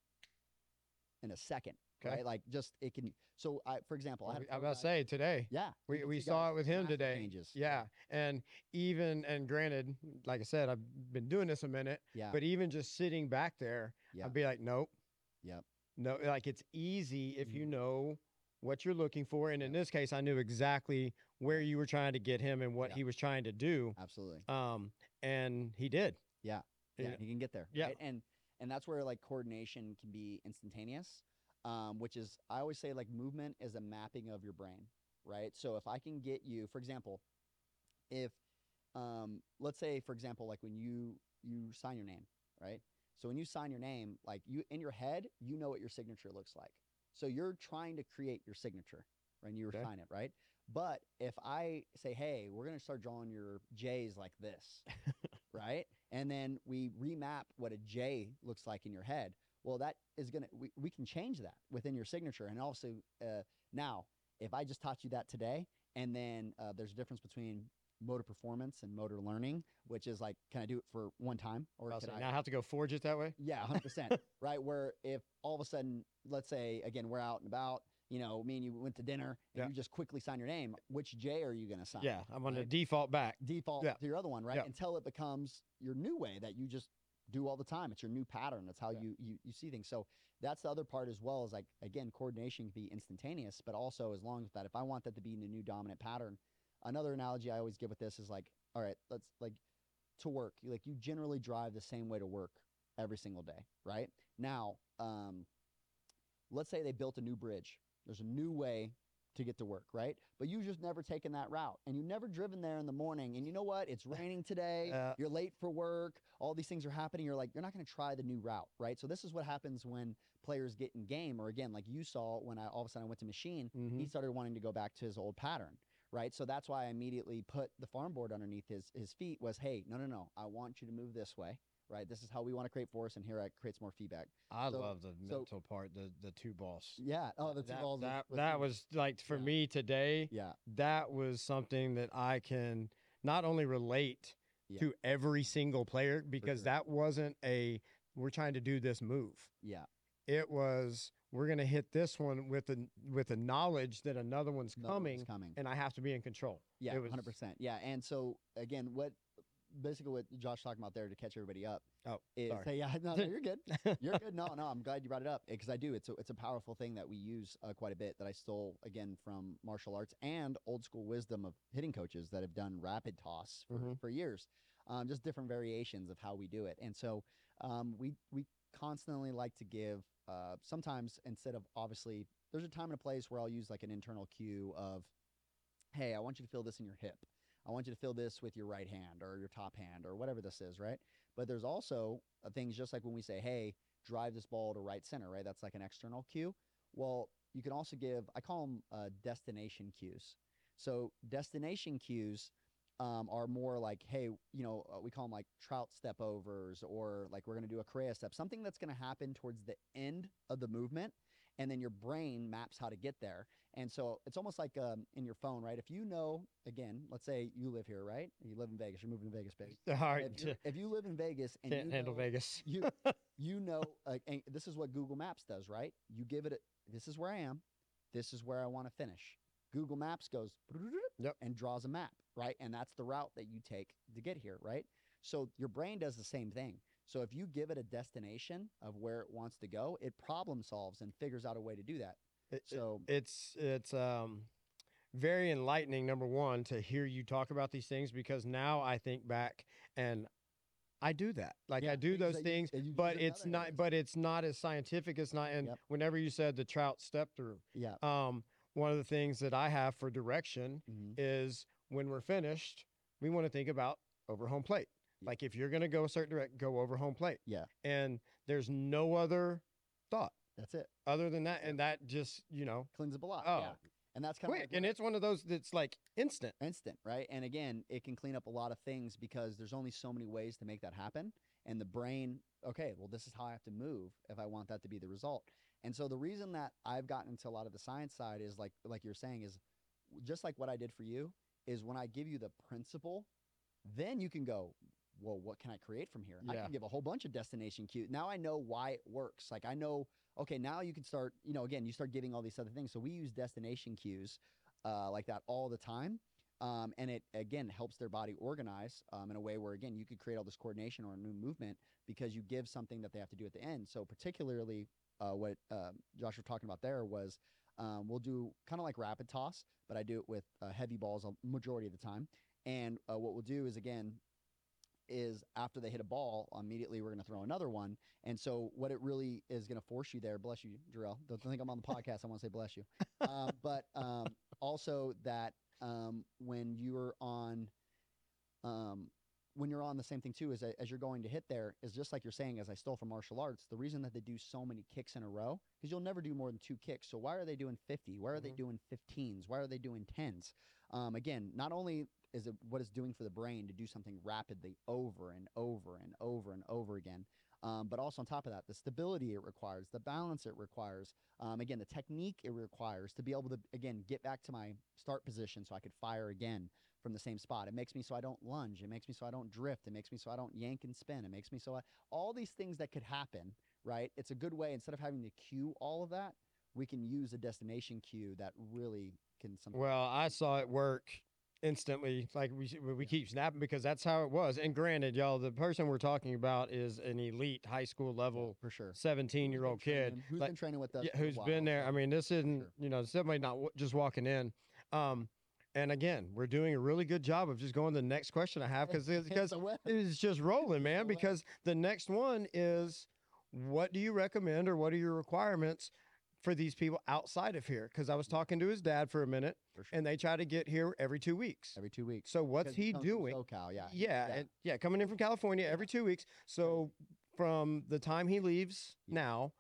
in a second. Okay. Right. Like just it can. So I, for example, I I had was a pro about to say today. Yeah. We, we saw it with him today. Changes. Yeah. And even, and granted, like I said, I've been doing this a minute, Yeah. but even just sitting back there, Yeah. I'd be like, nope. Yep. No, like it's easy if you Mhm. know what you're looking for. And in this case, I knew exactly where you were trying to get him and what Yeah. he was trying to do. Absolutely. Um, and he did. Yeah. Yeah. Yeah, you can get there. Yeah. right? And and that's where like coordination can be instantaneous. Um, which is I always say like movement is a mapping of your brain, right? So if I can get you, for example, if um, let's say for example, like when you you sign your name, right? So when you sign your name, like you in your head, you know what your signature looks like. So you're trying to create your signature when you Okay. sign it, right? But if I say, hey, we're gonna start drawing your J's like this, right? And then we remap what a J looks like in your head. Well, that is gonna we, we can change that within your signature. And also uh, now, if I just taught you that today, and then uh, there's a difference between motor performance and motor learning, which is like, can I do it for one time, or I'll can I? now I have to go forge it that way. Yeah, hundred percent. Right. Where if all of a sudden, let's say again, we're out and about, you know, me and you went to dinner and Yeah. you just quickly sign your name, which J are you gonna sign? Yeah. I'm going to default back. Default Yeah. to your other one, right? Yeah. Until it becomes your new way that you just do all the time. It's your new pattern. That's how Yeah. you, you you see things. So that's the other part as well is like again, coordination can be instantaneous, but also as long as that if I want that to be the new dominant pattern, another analogy I always give with this is like, all right, let's like to work. Like you generally drive the same way to work every single day, right? Now, um, let's say they built a new bridge. There's a new way to get to work, right? But you just never taken that route and you've never driven there in the morning. And you know what? It's raining today. Uh, you're late for work. All these things are happening. You're like, you're not going to try the new route, right? So this is what happens when players get in game, or again, like you saw when I all of a sudden I went to machine, he mhm. started wanting to go back to his old pattern, right? So that's why I immediately put the farm board underneath his his feet. Was hey, no, no, no, I want you to move this way, right? This is how we want to create force, and here it creates more feedback. I so- love the so- mental part, the the two boss. Yeah. Oh, the two that, balls. that, with that two- was like for Yeah. me today. Yeah. That was something that I can not only relate Yeah. to every single player because sure. that wasn't a we're trying to do this move. Yeah. It was we're gonna hit this one with the with the knowledge that another one's another one's coming Coming. and I have to be in control. Yeah, hundred percent. Yeah, and so again, what basically what Josh talking about there to catch everybody up Oh, is sorry. say, yeah, no, no, you're good. You're good. No, no, I'm glad you brought it up because I do. It's a it's a powerful thing that we use uh, quite a bit that I stole again from martial arts and old school wisdom of hitting coaches that have done rapid toss for, Mhm. for years. Um, just different variations of how we do it, and so um, we we constantly like to give. Uh, sometimes instead of obviously, there's a time and a place where I'll use like an internal cue of, hey, I want you to feel this in your hip. I want you to fill this with your right hand or your top hand or whatever this is, right? But there's also uh, things just like when we say, hey, drive this ball to right center, right? That's like an external cue. Well, you can also give, I call them uh, destination cues. So destination cues um, are more like, hey, you know, uh, we call them like trout step overs or like we're going to do a Correa step, something that's going to happen towards the end of the movement. And then your brain maps how to get there. And so it's almost like um, in your phone, right? If you know, again, let's say you live here, right? You live in Vegas. You're moving to Vegas, baby. All right. If, you're- if you live in Vegas and Can't you handle know, Vegas. you you know, uh, and this is what Google Maps does, right? You give it, a, this is where I am, this is where I want to finish. Google Maps goes Yep. and draws a map, right? And that's the route that you take to get here, right? So your brain does the same thing. So if you give it a destination of where it wants to go, it problem solves and figures out a way to do that. It- So it's it's um very enlightening number one to hear you talk about these things because now i think back and i do that like Yeah, i do those things you but it's not areas. but it's not as scientific it's not and Yep. whenever you said the trout step through yeah, um one of the things that i have for direction mhm, is when we're finished we want to think about over home plate like if you're going to go a certain direct go over home plate Yeah. and there's no other thought that's it. other than that and that just you know Cleans up a lot. Oh, yeah. And that's kind of quick and it's one of those that's like instant instant, right? And again, it can clean up a lot of things because there's only so many ways to make that happen. And the brain, okay, well, this is how I have to move if I want that to be the result. And so the reason that I've gotten into a lot of the science side is like like you're saying is just like what I did for you is when I give you the principle, then you can go, well, what can I create from here? I can give a whole bunch of destination cues. Now I know why it works. Like I know, okay, now you can start, you know, again, you start giving all these other things. So we use destination cues uh, like that all the time. Um, and it again helps their body organize um, in a way where again you could create all this coordination or a new movement because you give something that they have to do at the end. So particularly uh, what uh, Josh was talking about there was um, we'll do kind of like rapid toss, but I do it with uh, heavy balls a majority of the time. And uh, what we'll do is again is after they hit a ball, immediately we're going to throw another one. And so what it really is going to force you there, bless you, Jarrell. Don't think I'm on the podcast. I want to say bless you. Um, but um, also that um, when you're on, um, when you're on the same thing too, is as you're going to hit there, is just like you're saying, as I stole from martial arts, the reason that they do so many kicks in a row, because you'll never do more than two kicks. So why are they doing 50? Why are they Mhm. doing 15s? Why are they doing 10s? Um, again, not only is it what it's doing for the brain to do something rapidly over and over and over and over again, um, but also on top of that, the stability it requires, the balance it requires, um, again, the technique it requires to be able to, again, get back to my start position so I could fire again from the same spot. It makes me so I don't lunge. It makes me so I don't drift. It makes me so I don't yank and spin. It makes me so I, all these things that could happen, right? It's a good way, instead of having to cue all of that, we can use a destination cue that really can sometimes. Well, I saw it work instantly. Like we we keep snapping because that's how it was. And granted, y'all, the person we're talking about is an elite high school level, for sure. seventeen year old kid. training- Who's like- been training with us? yeah, who's been there. I mean, this isn't sure. you know somebody not w- just walking in. Um, and again, we're doing a really good job of just going to the next question I have because It's because it's just rolling, man. Because the next one is, what do you recommend or what are your requirements for these people outside of here? Because I was talking to his dad for a minute, For sure. and they try to get here every two weeks. every two weeks. So what's he doing? SoCal, yeah. Yeah, yeah. and yeah, coming in from California every two weeks. So from the time he leaves Yeah. now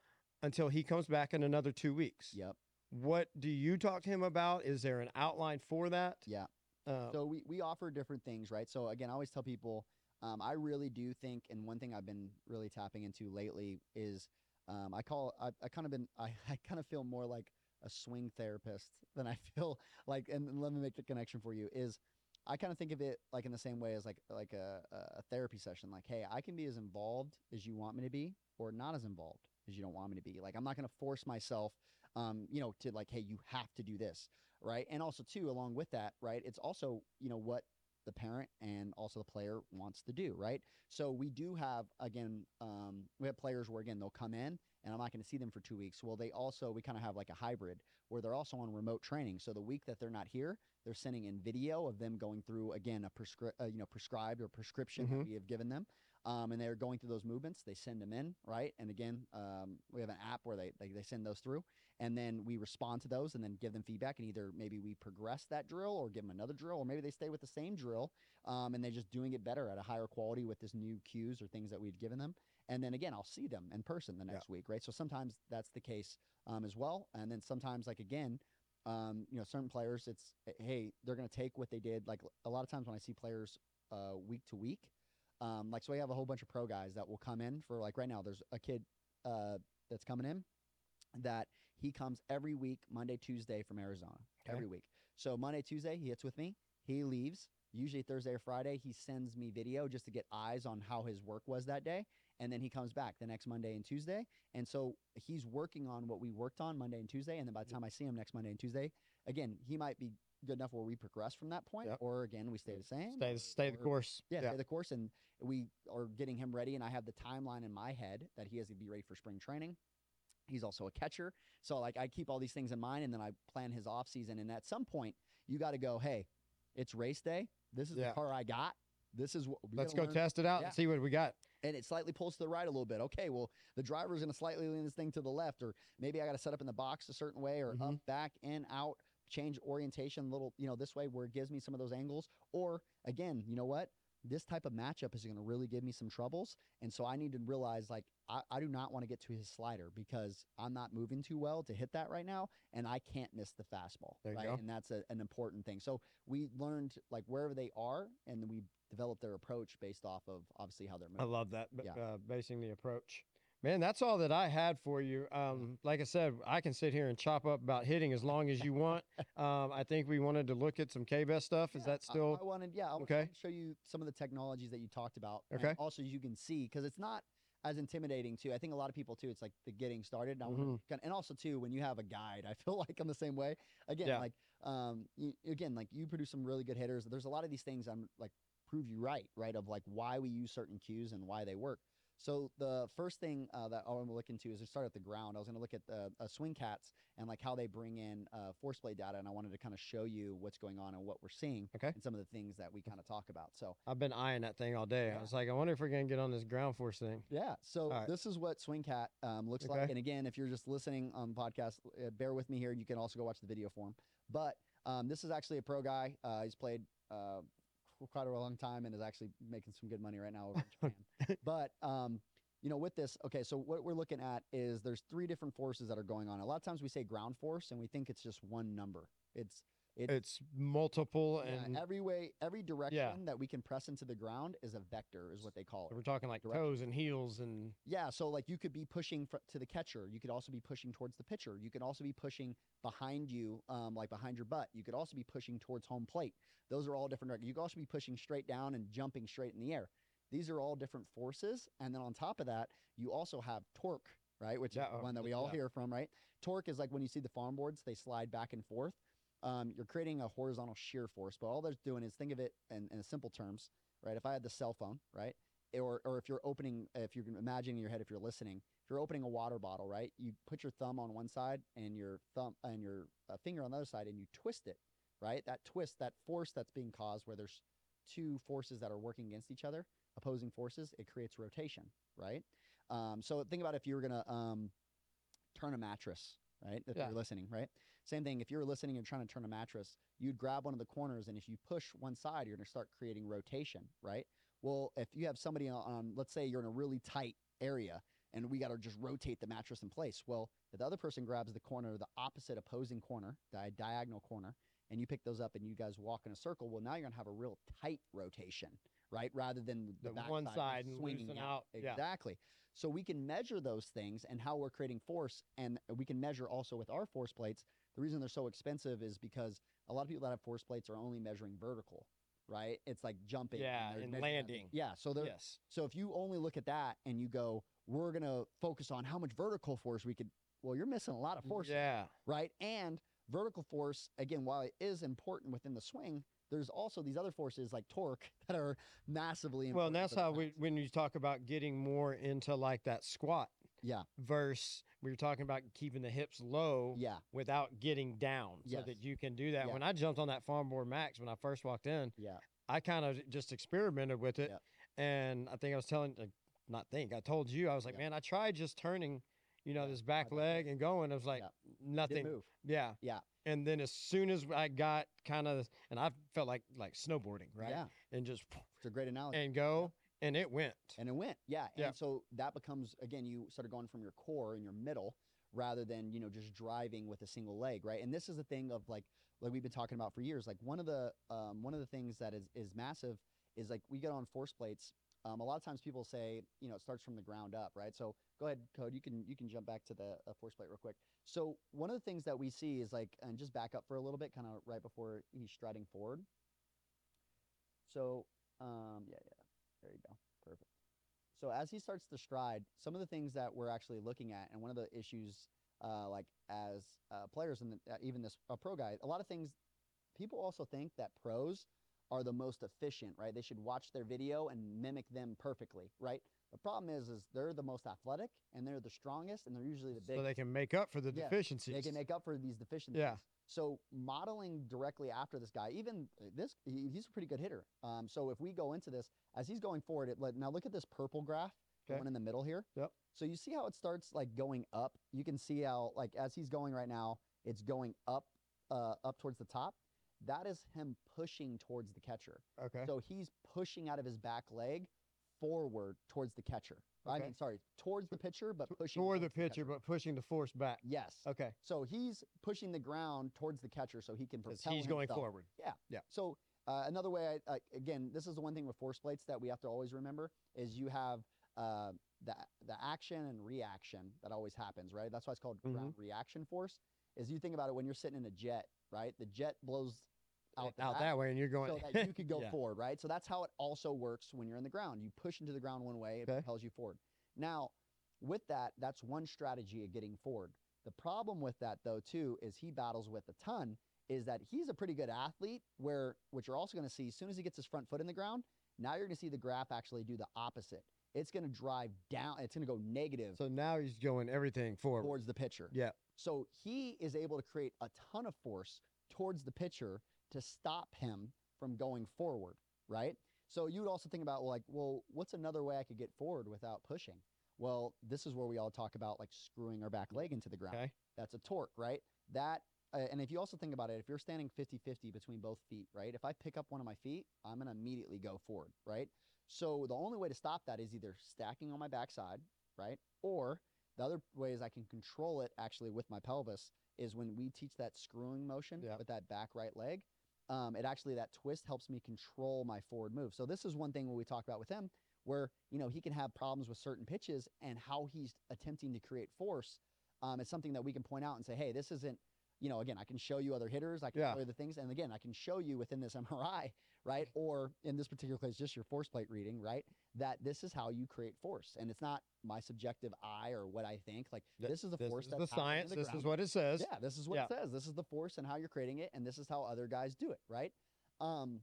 until he comes back in another two weeks. Yep. What do you talk to him about? Is there an outline for that? Yeah. Uh, So we, we offer different things, right? So again, I always tell people, um, I really do think, and one thing I've been really tapping into lately is, um, I call, I, I kind of been, I, I kind of feel more like a swing therapist than I feel like, and let me make the connection for you is, I kind of think of it like in the same way as like like a, a therapy session. Like, hey, I can be as involved as you want me to be, or not as involved as you don't want me to be. Like, I'm not going to force myself, um, you know, to like, hey, you have to do this right? And also too, along with that, right? It's also you know what the parent and also the player wants to do, right? So we do have again, um, we have players where again they'll come in and I'm not going to see them for two weeks. Well, they also we kind of have like a hybrid where they're also on remote training. So the week that they're not here, they're sending in video of them going through again a prescri- uh, you know prescribed or prescription Mhm. that we have given them. Um, and they're going through those movements. They send them in, right? And again, um, we have an app where they, they they send those through and then we respond to those and then give them feedback and either maybe we progress that drill or give them another drill or maybe they stay with the same drill um, and they're just doing it better at a higher quality with this new cues or things that we've given them and then again i'll see them in person the Yeah. next week right so sometimes that's the case um, as well and then sometimes like again um, you know certain players it's hey they're going to take what they did like a lot of times when i see players uh, week to week um, like so we have a whole bunch of pro guys that will come in for like right now there's a kid uh, that's coming in that he comes every week monday tuesday from arizona Okay. every week. So monday tuesday he hits with me he leaves. Usually thursday or friday he sends me video just to get eyes on how his work was that day and then he comes back the next monday and tuesday. And so he's working on what we worked on monday and tuesday and then by the time i see him next monday and tuesday again he might be good enough where we progress from that point Yep. or again we stay the same stay or- stay the or- course. yeah, stay the course, and we are getting him ready. And I have the timeline in my head that he has to be ready for spring training. He's also a catcher, so like I keep all these things in mind, and then I plan his off season. And at some point, you got to go, hey, it's race day. This is Yeah. the car I got. This is what Let's go learn." test it out Yeah. and see what we got. and it slightly pulls to the right a little bit. Okay, well, the driver's going to slightly lean this thing to the left, or maybe I got to set up in the box a certain way, or up, Mhm. back, in, out, change orientation a little, you know, this way where it gives me some of those angles. Or again, you know what? This type of matchup is going to really give me some troubles. And so I need to realize like, I, I do not want to get to his slider because I'm not moving too well to hit that right now. And I can't miss the fastball. There you right. go. And that's a, an important thing. So we learned like wherever they are, and then we developed their approach based off of obviously how they're moving. I love that. Yeah. Uh, basing the approach. Man, that's all that I had for you. Um, like I said, I can sit here and chop up about hitting as long as you want. um, I think we wanted to look at some K-Vest stuff. Is that still? I, wanted, yeah, I'll, Okay. Show you some of the technologies that you talked about. Okay. also, you can see because it's not as intimidating too. I think a lot of people too. It's like the getting started. And, I Mhm. kinda- and also too, when you have a guide, I feel like I'm the same way. Again, Yeah. like um, y again, like you produce some really good hitters. There's a lot of these things I'm like prove you right, right? Of like why we use certain cues and why they work. So the first thing uh, that I want to look into is to start at the ground. I was going to look at the uh, swing cats and like how they bring in uh, force plate data, and I wanted to kind of show you what's going on and what we're seeing, Okay. and some of the things that we kind of talk about. So I've been eyeing that thing all day. Yeah. I was like, I wonder if we're gonna get on this ground force thing. yeah, so right. this is what swing cat um, looks like. And again, if you're just listening on the podcast, uh, bear with me here. You can also go watch the video form. But um, this is actually a pro guy. Uh, he's played uh, for quite a long time and is actually making some good money right now over in Japan. but um, you know, with this, okay, so what we're looking at is there's three different forces that are going on. A lot of times we say ground force and we think it's just one number. It's it, It's multiple, yeah, and every way, every direction that we can press into the ground is a vector, is what they call it. we're talking like direction. toes and heels, and Yeah, so like you could be pushing fr- to the catcher. You could also be pushing towards the pitcher. You could also be pushing behind you, um, like behind your butt. You could also be pushing towards home plate. Those are all different. direc- You could also be pushing straight down and jumping straight in the air. These are all different forces. And then on top of that, you also have torque, right? Which Yeah, is one that we all yeah. hear from, right? Torque is like when you see the farm boards, they slide back and forth. Um, you're creating a horizontal shear force, but all they're doing is think of it in, in simple terms, right? If I had the cell phone, right? or or if you're opening if you're imagining in your head if you're listening if you're opening a water bottle right you put your thumb on one side and your thumb and your uh, finger on the other side and you twist it right that twist that force that's being caused where there's two forces that are working against each other opposing forces it creates rotation right um, so think about if you were going to um, turn a mattress right if Yeah. you're listening right same thing if you're listening and trying to turn a mattress you'd grab one of the corners and if you push one side you're going to start creating rotation right well, if you have somebody on, let's say you're in a really tight area and we got to just rotate the mattress in place. Well, if the other person grabs the corner, the opposite opposing corner, the diagonal corner, and you pick those up and you guys walk in a circle, well, now you're going to have a real tight rotation, right? Rather than the, The back one side swinging out, yeah. Exactly. So we can measure those things and how we're creating force, and we can measure also with our force plates. The reason they're so expensive is because a lot of people that have force plates are only measuring vertical, right? It's like jumping, Yeah, and that- landing. Yeah, so yes, so if you only look at that and you go, we're gonna focus on how much vertical force we could. Well, you're missing a lot of force, yeah, right? And vertical force, again, while it is important within the swing, there's also these other forces like torque that are massively Well, important. and that's how we when you talk about getting more into like that squat Yeah, verse we were talking about keeping the hips low yeah, without getting down so Yes. that you can do that. Yeah. When I jumped on that farm board max when I first walked in, yeah, I kind of just experimented with it. And I think I was telling, not think, I told you, I was like, Yeah. man, I tried just turning, you know, Yeah, this back leg and going. It was like Yeah. nothing. Yeah. Yeah. And then as soon as I got kind of, and I felt like like snowboarding, right? Yeah, And just it's a great analogy. and go, and it went. and it went yeah Yeah. and so that becomes again you sort of going from your core and your middle rather than you know just driving with a single leg right and this is the thing of like like we've been talking about for years like one of the um, one of the things that is is massive is like we get on force plates um, a lot of times people say you know it starts from the ground up right so go ahead code you can you can jump back to the uh, force plate real quick so one of the things that we see is like and just back up for a little bit kind of right before he's striding forward so um, yeah yeah there you go. Perfect. So as he starts to stride, some of the things that we're actually looking at, and one of the issues, uh, like as uh, players and uh, even this a pro guy, a lot of things, people also think that pros are the most efficient, right? They should watch their video and mimic them perfectly, right? The problem is, is they're the most athletic and they're the strongest, and they're usually the biggest. So they can make up for the Yeah, deficiencies. They can make up for these deficiencies. Yeah. So modeling directly after this guy, even this, he, he's a pretty good hitter. Um, so if we go into this as he's going forward, it let, now look at this purple graph, the one in the middle here. Yep. So you see how it starts like going up. You can see how like as he's going right now, it's going up, uh, up towards the top. That is him pushing towards the catcher. Okay. So he's pushing out of his back leg forward towards the catcher. Okay. I mean, sorry, towards the pitcher, but pushing Toward the pitcher, catcher. but pushing the force back. Yes. Okay. So he's pushing the ground towards the catcher so he can propel he's going forward. Yeah. Yeah. So uh, another way, I, I, again, this is the one thing with force plates that we have to always remember is you have uh, the the action and reaction that always happens, right? That's why it's called Mhm. reaction force. Is you think about it when you're sitting in a jet, right? The jet blows out, out that, way, and you're going. so that you could go Yeah. forward, right? So that's how it also works when you're in the ground. You push into the ground one way, it Okay. propels you forward. Now, with that, that's one strategy of getting forward. The problem with that, though, too, is he battles with a ton. Is that he's a pretty good athlete? Where what you're also going to see, as soon as he gets his front foot in the ground, now you're going to see the graph actually do the opposite. It's going to drive down. It's going to go negative So now he's going everything forward. towards the pitcher. Yeah. So he is able to create a ton of force towards the pitcher to stop him from going forward, right? So you would also think about like, well, what's another way I could get forward without pushing? Well, this is where we all talk about like screwing our back leg into the ground. Okay. That's a torque, right? That uh, and if you also think about it, if you're standing 50-50 between both feet, right? If I pick up one of my feet, I'm going to immediately go forward, right? So the only way to stop that is either stacking on my backside, right? Or the other ways I can control it actually with my pelvis is when we teach that screwing motion Yeah. with that back right leg. Um, it actually that twist helps me control my forward move. So this is one thing when we talk about with him, where you know he can have problems with certain pitches and how he's attempting to create force. Um, it's something that we can point out and say, hey, this isn't. You know, again, I can show you other hitters. I can Yeah. show you the things, and again, I can show you within this MRI, right? Or in this particular case, just your force plate reading, right? That this is how you create force, and it's not my subjective eye or what I think. Like Th- this is the This force is that's the science. the This ground. is what it says. Yeah, this is what Yeah. it says. This is the force and how you're creating it, and this is how other guys do it, right? Um,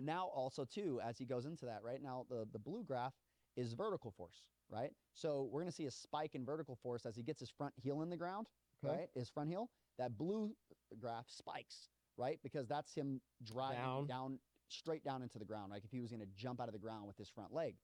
now also too, as he goes into that, right now the the blue graph is vertical force, right? So we're gonna see a spike in vertical force as he gets his front heel in the ground, Okay. right? His front heel. That blue graph spikes, right? Because that's him driving Down. down straight down into the ground, like if he was gonna jump out of the ground with his front leg,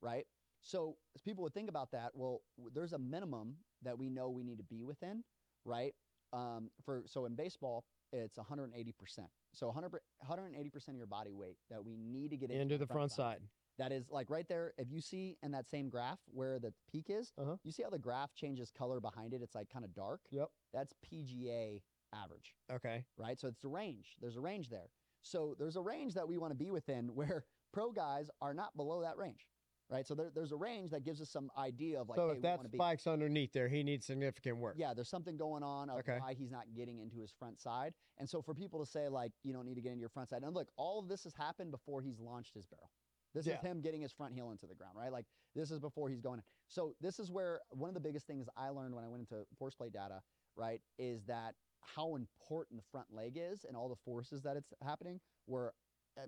right? So as people would think about that, well, there's a minimum that we know we need to be within, right? Um, for so in baseball, it's 180 percent. So 100 180 percent of your body weight that we need to get Into the front side. That is like right there. If you see in that same graph where the peak is, Uh-huh. you see how the graph changes color behind it. It's like kind of dark. Yep. That's PGA average Okay. right? So it's a range. There's a range there. So there's a range that we want to be within where pro guys are not below that range, right? So there, there's a range that gives us some idea of like, so hey, if that want to be. spike's underneath there, he needs significant work. Yeah, there's something going on of Okay. why he's not getting into his front side. And so for people to say like, you don't need to get into your front side. And look, all of this has happened before he's launched his barrel. This Yeah. is him getting his front heel into the ground, right? Like this is before he's going. in. So this is where one of the biggest things I learned when I went into force plate data, right, is that how important the front leg is and all the forces that it's happening. Where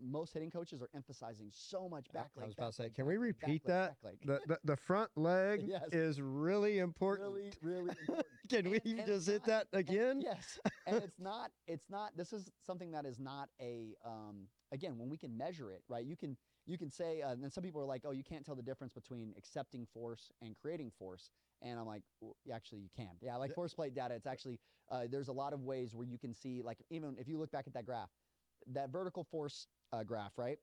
most hitting coaches are emphasizing so much back leg. I was about to say, leg, can we repeat that? leg. The, the the front leg Yes. is really important. really, really important. Can we and- and just hit not- that again? yes and it's not it's not this is something that is not a um again when we can measure it right you can you can say uh, and then some people are like oh you can't tell the difference between accepting force and creating force and i'm like well, actually you can yeah like force plate data it's actually uh, there's a lot of ways where you can see like even if you look back at that graph that vertical force uh, graph right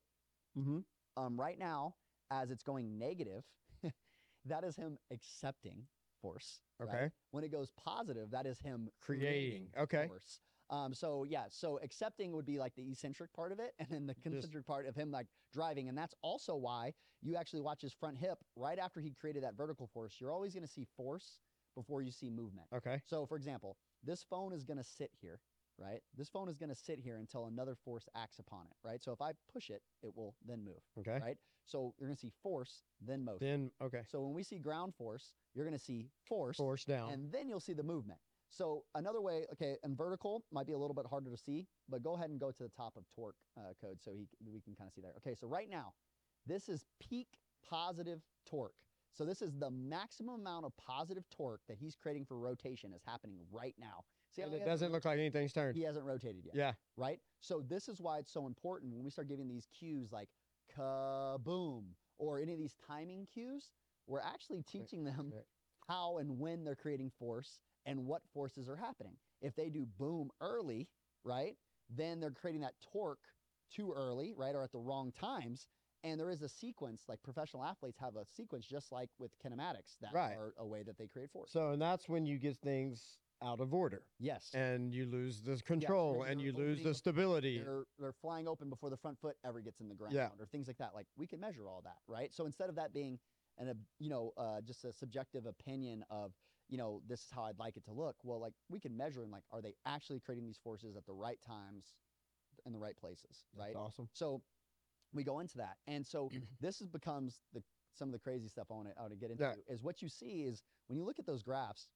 Mm-hmm. um, right now as it's going negative that is him accepting force right? Okay. when it goes positive that is him Creating. Okay. force. Um, so yeah, so accepting would be like the eccentric part of it, and then the Just- concentric part of him like driving, and that's also why you actually watch his front hip right after he created that vertical force. You're always going to see force before you see movement. Okay. So for example, this phone is going to sit here, right? This phone is going to sit here until another force acts upon it, right? So if I push it, it will then move, Okay. right? So you're going to see force, then motion. Then okay. so when we see ground force, you're going to see force, Force down. and then you'll see the movement. So another way, okay, and vertical might be a little bit harder to see, but go ahead and go to the top of torque uh, code so he, we can kind of see there. Okay, so right now, this is peak positive torque. So this is the maximum amount of positive torque that he's creating for rotation is happening right now. See and it doesn't look like anything's turned. he hasn't rotated yet Yeah. right? So this is why it's so important when we start giving these cues like kaboom or any of these timing cues, we're actually teaching them how and when they're creating force and what forces are happening. If they do boom early, right, then they're creating that torque too early, right, or at the wrong times. And there is a sequence, like professional athletes have a sequence just like with kinematics that Right. are a way that they create force. So and that's when you get things out of order yes. and you lose the control and you're lose the stability. they're they're flying open before the front foot ever gets in the ground Yeah. or things like that like we can measure all that right so instead of that being and a you know uh, just a subjective opinion of you know this is how I'd like it to look. Well, like we can measure and like are they actually creating these forces at the right times, in the right places, right? That's awesome. So we go into that, and so this is becomes the some of the crazy stuff I want to I want to get into Yeah. is what you see is when you look at those graphs.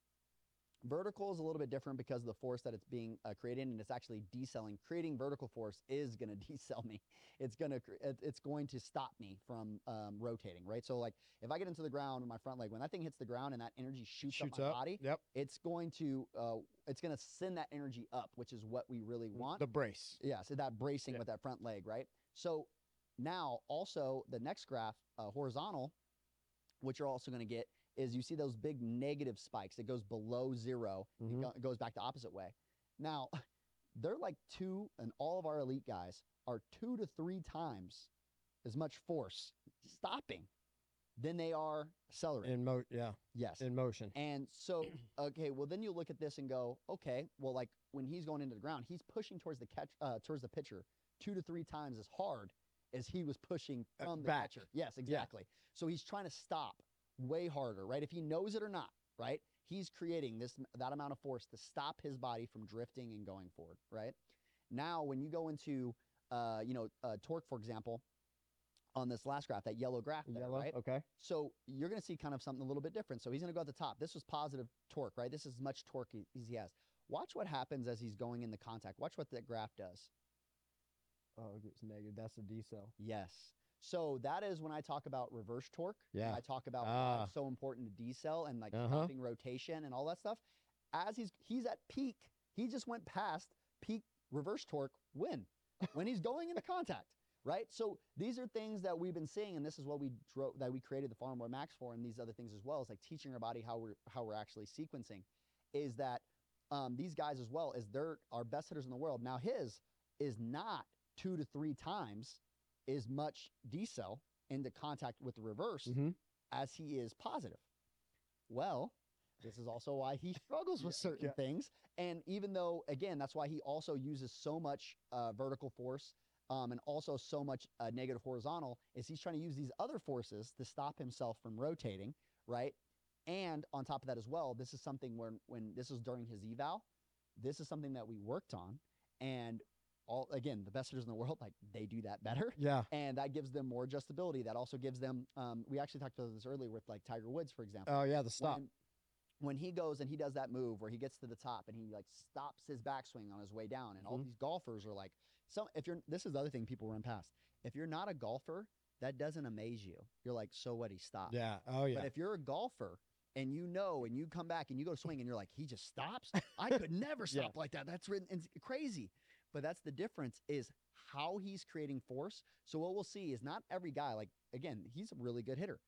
Vertical is a little bit different because of the force that it's being uh, created, and it's actually decelling. Creating vertical force is going to decel me. It's going to it's going to stop me from um, rotating, right? So like if I get into the ground with my front leg, when that thing hits the ground and that energy shoots, Shoots up my up. body, Yep. it's going to uh, it's going to send that energy up, which is what we really want. The brace. Yeah, so that bracing Yeah. with that front leg, right? So now also the next graph, uh, horizontal, what you're also going to get is you see those big negative spikes. It goes below 0 It Mhm. go- it goes back the opposite way. Now, they're like two, and all of our elite guys are two to three times as much force stopping than they are accelerating. In mo yeah, yes. in motion. And so, okay, well then you look at this and go, okay, well like when he's going into the ground, he's pushing towards the catch, uh, towards the pitcher two to three times as hard as he was pushing Uh, from the back. catcher. Yes, exactly. So he's trying to stop way harder, right? If he knows it or not, right? He's creating this that amount of force to stop his body from drifting and going forward, right? Now, when you go into, uh, you know, uh, torque, for example, on this last graph, that yellow graph, there, Yellow. right? Okay. So you're going to see kind of something a little bit different. So he's going to go at the top. This was positive torque, right? This is as much torque as he has. Watch what happens as he's going in the contact. Watch what that graph does. Oh, it's negative. That's a decel. Yes. So that is when I talk about reverse torque. Yeah. I talk about Ah. it's so important to decel and like Uh-huh. stopping rotation and all that stuff. As he's he's at peak, he just went past peak reverse torque when when he's going into contact, right? So these are things that we've been seeing, and this is what we drove that we created the Farm Board Max for, and these other things as well is like teaching our body how we're how we're actually sequencing. Is that um, these guys as well as they're our best hitters in the world. Now his is not two to three times as much decel into contact with the reverse Mhm. as he is positive. Well, this is also why he struggles with certain Yeah. things. And even though, again, that's why he also uses so much uh, vertical force um, and also so much uh, negative horizontal, is he's trying to use these other forces to stop himself from rotating, right? And on top of that as well, this is something when when this is during his eval, this is something that we worked on, and all again the best hitters in the world like they do that better Yeah. and that gives them more adjustability. That also gives them. Um, we actually talked about this earlier with like Tiger Woods, for example. Oh yeah. The stop. When, when he goes and he does that move where he gets to the top and he like stops his backswing on his way down, and all Mhm. these golfers are like, so if you're this is the other thing people run past. If you're not a golfer, that doesn't amaze you. You're like, so what? He stopped. yeah. Oh yeah. But if you're a golfer and you know and you come back and you go to swing and you're like, he just stops. I could never Yeah. stop like that. That's written crazy. But that's the difference is how he's creating force. So what we'll see is not every guy like again, he's a really good hitter.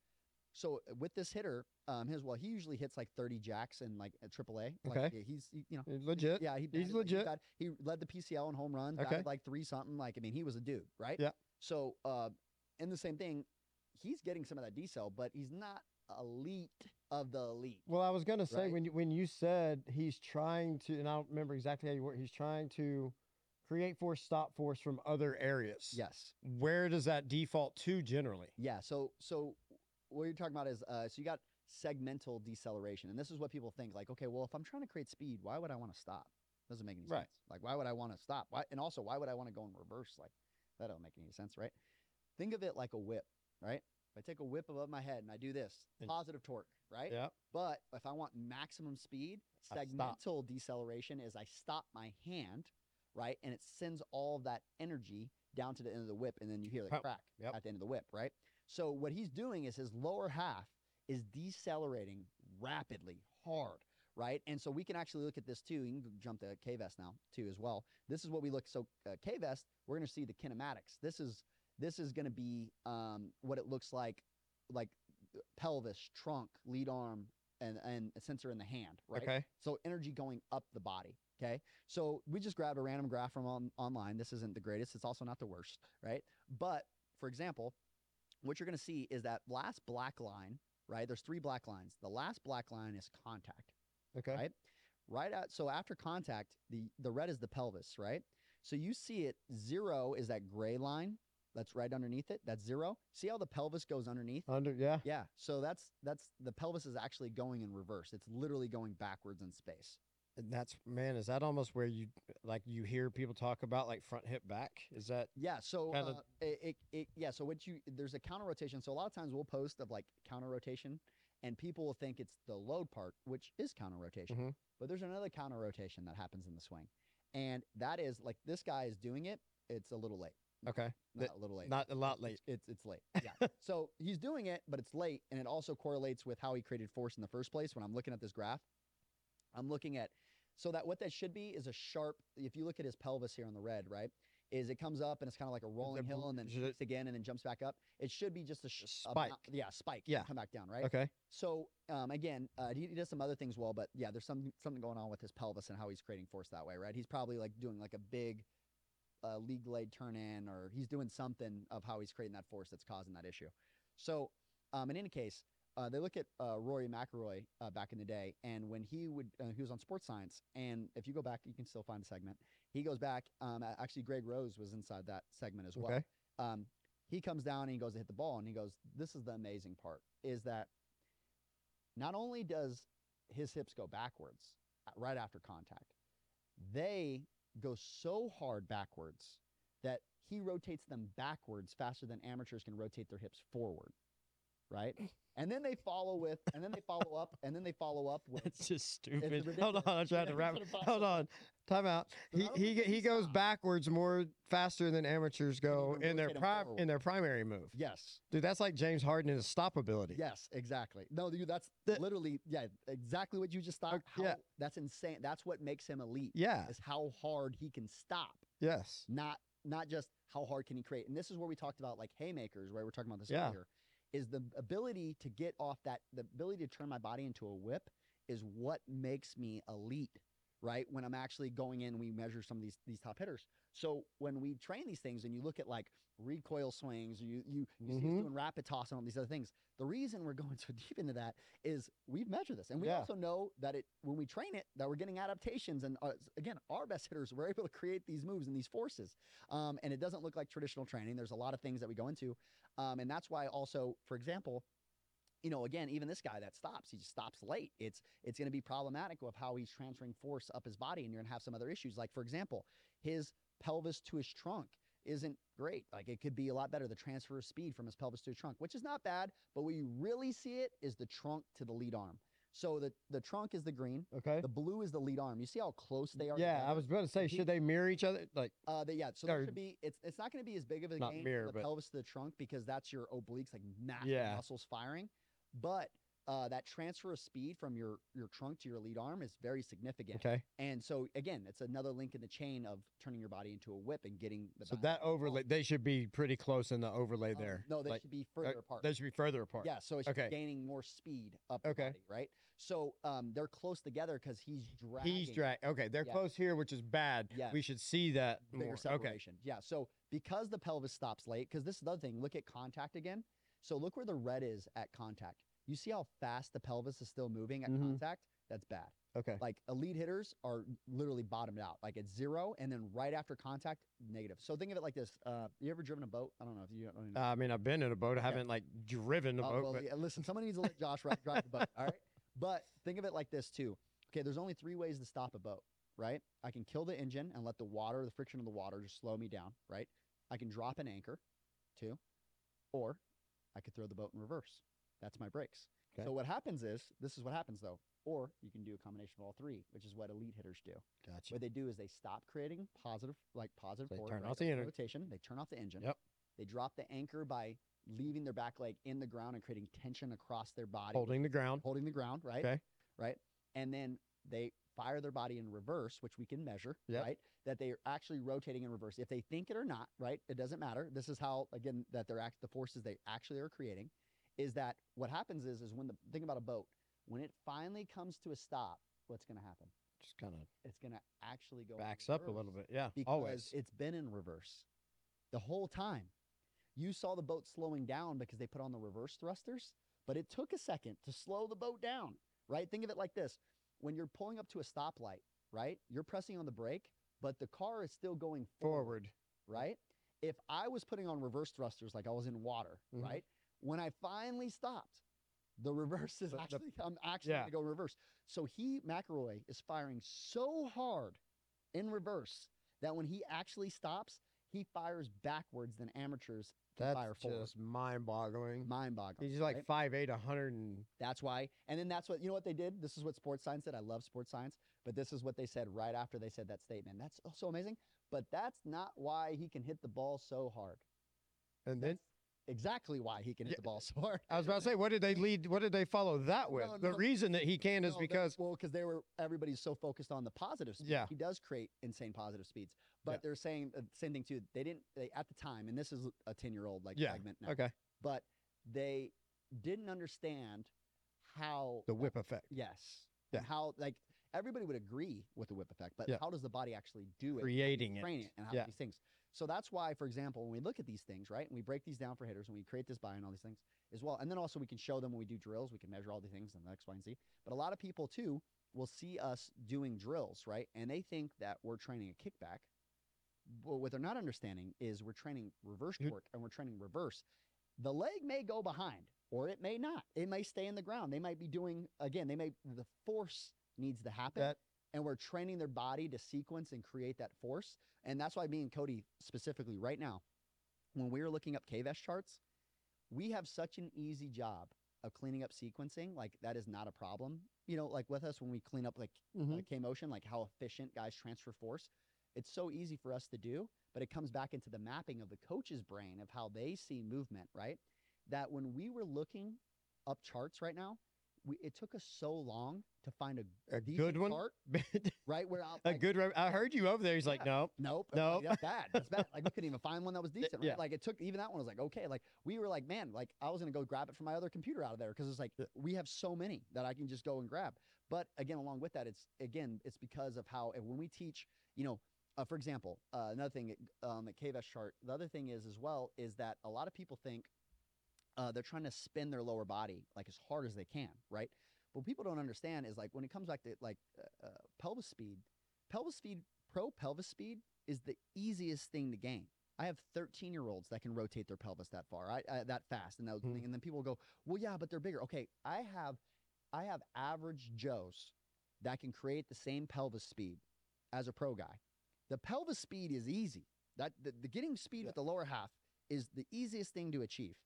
So with this hitter, um, his well, he usually hits like 30 jacks in like a AAA. Like, Okay. yeah, he's he- you know Legit. yeah, he He's like, he legit. got- He, led the PCL in home runs. Okay. like three something. Like I mean, he was a dude, right? Yeah. So, uh, and the same thing, he's getting some of that decel, but he's not elite of the elite. Well, I was gonna say Right. when you when you said he's trying to, and I don't remember exactly how you were. He's trying to create force, stop force from other areas. Yes. Where does that default to generally? Yeah. So, so what you're talking about is, uh, so you got segmental deceleration, and this is what people think. Like, okay, well, if I'm trying to create speed, why would I want to stop? Doesn't make any Right. sense. Like, why would I want to stop? Why? And also, why would I want to go in reverse? Like, that don't make any sense, right? Think of it like a whip, right? If I take a whip above my head and I do this, positive torque, right? Yeah. But if I want maximum speed, segmental deceleration is I stop my hand, right? And it sends all of that energy down to the end of the whip, and then you hear the crack Yep. at the end of the whip, right? So what he's doing is his lower half is decelerating rapidly, hard, right? And so we can actually look at this too. You can jump to K-Vest now too as well. This is what we look. So uh, K-Vest, we're going to see the kinematics. This is this is going to be um, what it looks like, like pelvis, trunk, lead arm, and and a sensor in the hand, right? Okay. So energy going up the body. Okay. So we just grabbed a random graph from on, online. This isn't the greatest. It's also not the worst, right? But for example, what you're going to see is that last black line, right? There's three black lines. The last black line is contact, Okay. right? Right out. So after contact, the the red is the pelvis, right? So you see it. Zero is that gray line, That's right underneath it. That's zero. See how the pelvis goes underneath? Under yeah. Yeah. So that's that's the pelvis is actually going in reverse. It's literally going backwards in space. And that's man, is that almost where you like you hear people talk about like front hip back? Is that Yeah. So Kinda- uh, it, it, it yeah. So what you there's a counter rotation. So a lot of times we'll post of like counter rotation, and people will think it's the load part, which is counter rotation. Mhm. But there's another counter rotation that happens in the swing, and that is like this guy is doing it. It's a little late. Okay? Not That- a little late. Not a lot late. It's it's late. Yeah. so he's doing it, but it's late, and it also correlates with how he created force in the first place. When I'm looking at this graph, I'm looking at so that what that should be is a sharp. If you look at his pelvis here on the red, right, is it comes up and it's kind of like a rolling hill and then should again and then jumps back up. It should be just a, sh- A a spike. yeah, spike. Yeah. Come back down, right? Okay. So um, again, uh, he, he does some other things well, but yeah, there's some something going on with his pelvis and how he's creating force that way, right? He's probably like doing like a big uh, lead blade turn in, or he's doing something of how he's creating that force that's causing that issue. So um, in any case, uh, they look at uh, Rory McIlroy uh, back in the day, and when he would uh, he was on Sports Science, and if you go back, you can still find the segment. He goes back. Um, actually, Greg Rose was inside that segment as well Okay. um, he comes down and he goes to hit the ball and he goes this is the amazing part is that not only does his hips go backwards uh, right after contact they go so hard backwards that he rotates them backwards faster than amateurs can rotate their hips forward right and then they follow with and then they follow up and then they follow up with It's just stupid. Hold on, I'm trying to wrap. Hold on, time out. He he only g- can he goes backwards more faster than amateurs go in their rotate 'em prime forward. in their primary move. yes Dude, that's like James Harden and his stop ability. Yes, exactly. No, you that's The- literally yeah, exactly what you just thought. Oh, how, yeah. that's insane. That's what makes him elite. Yeah. is how hard he can stop, Yes. not not just how hard can he create. And this is where we talked about like haymakers, where we're talking about this Yeah. earlier, is the ability to get off that the ability to turn my body into a whip is what makes me elite. Right when I'm actually going in, we measure some of these these top hitters. So when we train these things, and you look at like recoil swings, you you you see us Mhm. doing rapid toss and all these other things. The reason we're going so deep into that is we've measured this, and we Yeah. also know that it when we train it that we're getting adaptations. And uh, again, our best hitters were able to create these moves and these forces. Um, and it doesn't look like traditional training. There's a lot of things that we go into, um, and that's why also, for example. You know, again, even this guy that stops, he just stops late. It's it's going to be problematic of how he's transferring force up his body, and you're going to have some other issues. Like, for example, his pelvis to his trunk isn't great. Like it could be a lot better. The transfer of speed from his pelvis to his trunk, which is not bad, but where you really see it is the trunk to the lead arm. So the the trunk is the green, Okay. the blue is the lead arm. You see how close they are. Yeah, I was about to say, He- should they mirror each other? Like, Uh, they, yeah. So there should be. It's it's not going to be as big of a Not gain mirror, the but- pelvis to the trunk because that's your obliques, like massive Yeah. muscles firing. But uh, that transfer of speed from your your trunk to your lead arm is very significant. okay. And so again, it's another link in the chain of turning your body into a whip and getting the. So that overlay, they should be pretty close in the overlay Um, there. no, they Like, should be uh, further apart. They should be further apart. Yeah, so it's Okay. gaining more speed up the Okay. body, right? So um, they're close together because he's dragging. He's drag. Okay, they're Yeah. close here, which is bad. Yeah. We should see that bigger more. Okay. separation. Yeah. So because the pelvis stops late, because this is the other thing. Look at contact again. So look where the red is at contact. You see how fast the pelvis is still moving at Mhm. contact? That's bad. Okay. Like elite hitters are literally bottomed out. Like at zero, and then right after contact, negative. So think of it like this. Uh, you ever driven a boat? I don't know if you. I don't even- Uh, I mean, I've been in a boat. I haven't like driven a Oh, boat, well, but yeah, listen, somebody needs to let Josh ri- drive the boat. All right. But think of it like this too. Okay, there's only three ways to stop a boat, right? I can kill the engine and let the water, the friction of the water, just slow me down, right? I can drop an anchor, too, or I could throw the boat in reverse. That's my brakes. Okay. So what happens is, this is what happens though, or you can do a combination of all three, which is what elite hitters do. gotcha. What they do is they stop creating positive, like positive So they force, turn right, off the engine. rotation. They turn off the engine. Yep. They drop the anchor by leaving their back leg in the ground and creating tension across their body, Holding the ground. holding the ground, right? Okay. Right. And then they fire their body in reverse, which we can measure, Yep. right? That they are actually rotating in reverse. If they think it or not, right? It doesn't matter. This is how again that they're act the forces they actually are creating. Is that what happens is is when the think about a boat when it finally comes to a stop, what's going to happen? Just kind of It's going to actually go backs up a little bit. Yeah. because Always. it's been in reverse the whole time. You saw the boat slowing down because they put on the reverse thrusters, but it took a second to slow the boat down, right? Think of it like this. When you're pulling up to a stoplight, right? You're pressing on the brake, but the car is still going forward, Forward. right? if I was putting on reverse thrusters like I was in water, Mhm. right? When I finally stopped, the reverse is The- the- actually I'm actually Yeah. gonna go reverse. So he McIlroy is firing so hard in reverse that when he actually stops, he fires backwards than amateurs That's fire just mind-boggling. Mind boggling. He's like five eight, hundred and That's why. And then that's what, you know what they did? This is what sports science did. I love sports science, but this is what they said right after they said that statement. That's oh, so amazing. But that's not why he can hit the ball so hard. and then That's exactly why he can hit Yeah. the ball so hard. I was about to say, what did they lead? What did they follow that with? No, the no. reason that he can is No, that- because well, because they were everybody's so focused on the positive speed. Yeah. He does create insane positive speeds. But Yeah. they're saying the same thing too. They didn't they at the time, and this is a 10 year old like Yeah, segment now. okay, But they didn't understand how the whip effect, Yes. Yeah. How like everybody would agree with the whip effect, but Yeah. how does the body actually do it? creating it. it and how Yeah. these things. So that's why, for example, when we look at these things, right, and we break these down for hitters and we create this buy and all these things as well. And then also we can show them when we do drills, we can measure all these things and X, Y, and Z. But a lot of people too will see us doing drills, right? And they think that we're training a kickback. But what they're not understanding is we're training reverse torque and we're training reverse. The leg may go behind or it may not. It may stay in the ground. They might be doing again, they may the force needs to happen That and we're training their body to sequence and create that force. And that's why me and Cody specifically right now, when we are looking up KVest charts, we have such an easy job of cleaning up sequencing. Like that is not a problem. You know, like with us when we clean up like Mhm. uh, K motion, like how efficient guys transfer force. It's so easy for us to do, but it comes back into the mapping of the coach's brain of how they see movement, right? That when we were looking up charts right now, we, it took us so long to find a, a good one, chart, right? Where a like, good. Re- I heard you over there. He's like, Yeah. no, Nope. Nope. like, That's bad. That's bad. Like we couldn't even find one that was decent. Right? yeah. Like it took even that one was like okay. Like we were like man, like I was gonna go grab it from my other computer out of there because it's like we have so many that I can just go and grab. But again, along with that, it's again it's because of how when we teach, you know, uh, for example, uh, another thing um, at KVest chart. The other thing is as well is that a lot of people think uh, they're trying to spin their lower body like as hard as they can, right? But what people don't understand is like when it comes back to like uh, uh, pelvis speed, pelvis speed, pro pelvis speed is the easiest thing to gain. I have 13 year olds that can rotate their pelvis that far, I, I, that fast, and that, Mhm. and then people go, well, yeah, but they're bigger. Okay, I have, I have average Joes that can create the same pelvis speed as a pro guy. The pelvis speed is easy. That the, the getting speed Yeah. with the lower half is the easiest thing to achieve.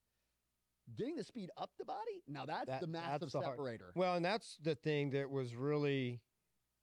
Getting the speed up the body, now that's That- the massive that's the hard- separator. Well, and that's the thing that was really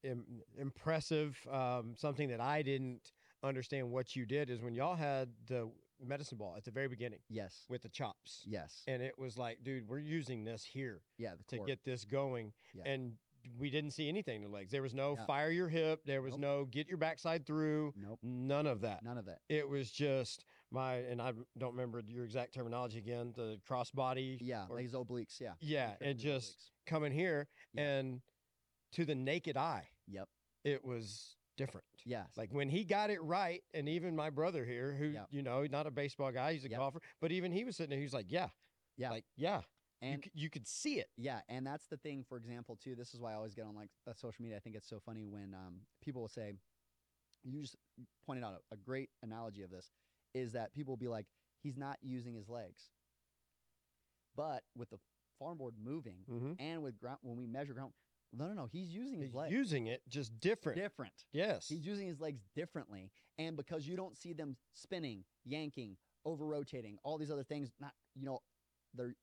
Im- impressive. Um, something that I didn't understand what you did is when y'all had the medicine ball at the very beginning yes, with the chops. yes, And it was like, dude, we're using this here yeah. To get this going. Yeah. And we didn't see anything in the legs. There was no fire your hip. There was Nope. no get your backside through. nope, None of that. none of that. It was just my, and I don't remember your exact terminology again, the crossbody. Yeah, or- like his obliques. Yeah, yeah, and just coming here Yeah. and to the naked eye, Yep. it was different. Yes. Like when he got it right, and even my brother here, who Yep. you know, not a baseball guy, he's a Yep. golfer, but even he was sitting there, he was like, "Yeah, Yeah. like yeah," and c- you could see it. Yeah, and that's the thing. For example, too. This is why I always get on like uh, social media. I think it's so funny when um, people will say, "You just pointed out a, a great analogy of this," is that people will be like, "He's not using his legs," but with the farm board moving Mm-hmm. and with ground when we measure ground, no, no, no, he's using his He's legs using it just different. different. Yes. He's using his legs differently. And because you don't see them spinning, yanking, over rotating, all these other things, not, you know, they're,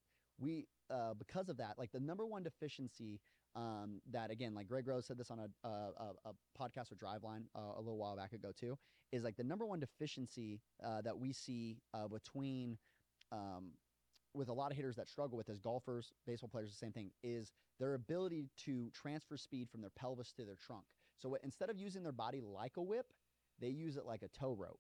we, uh, because of that, like the number one deficiency um, that, again, like Greg Rose said this on a, a, a, podcast or Driveline uh, a little while back ago too, is like the number one deficiency uh, that we see uh, between, um, with a lot of hitters that struggle with as golfers, baseball players, the same thing, is their ability to transfer speed from their pelvis to their trunk. So instead of using their body like a whip, they use it like a tow rope.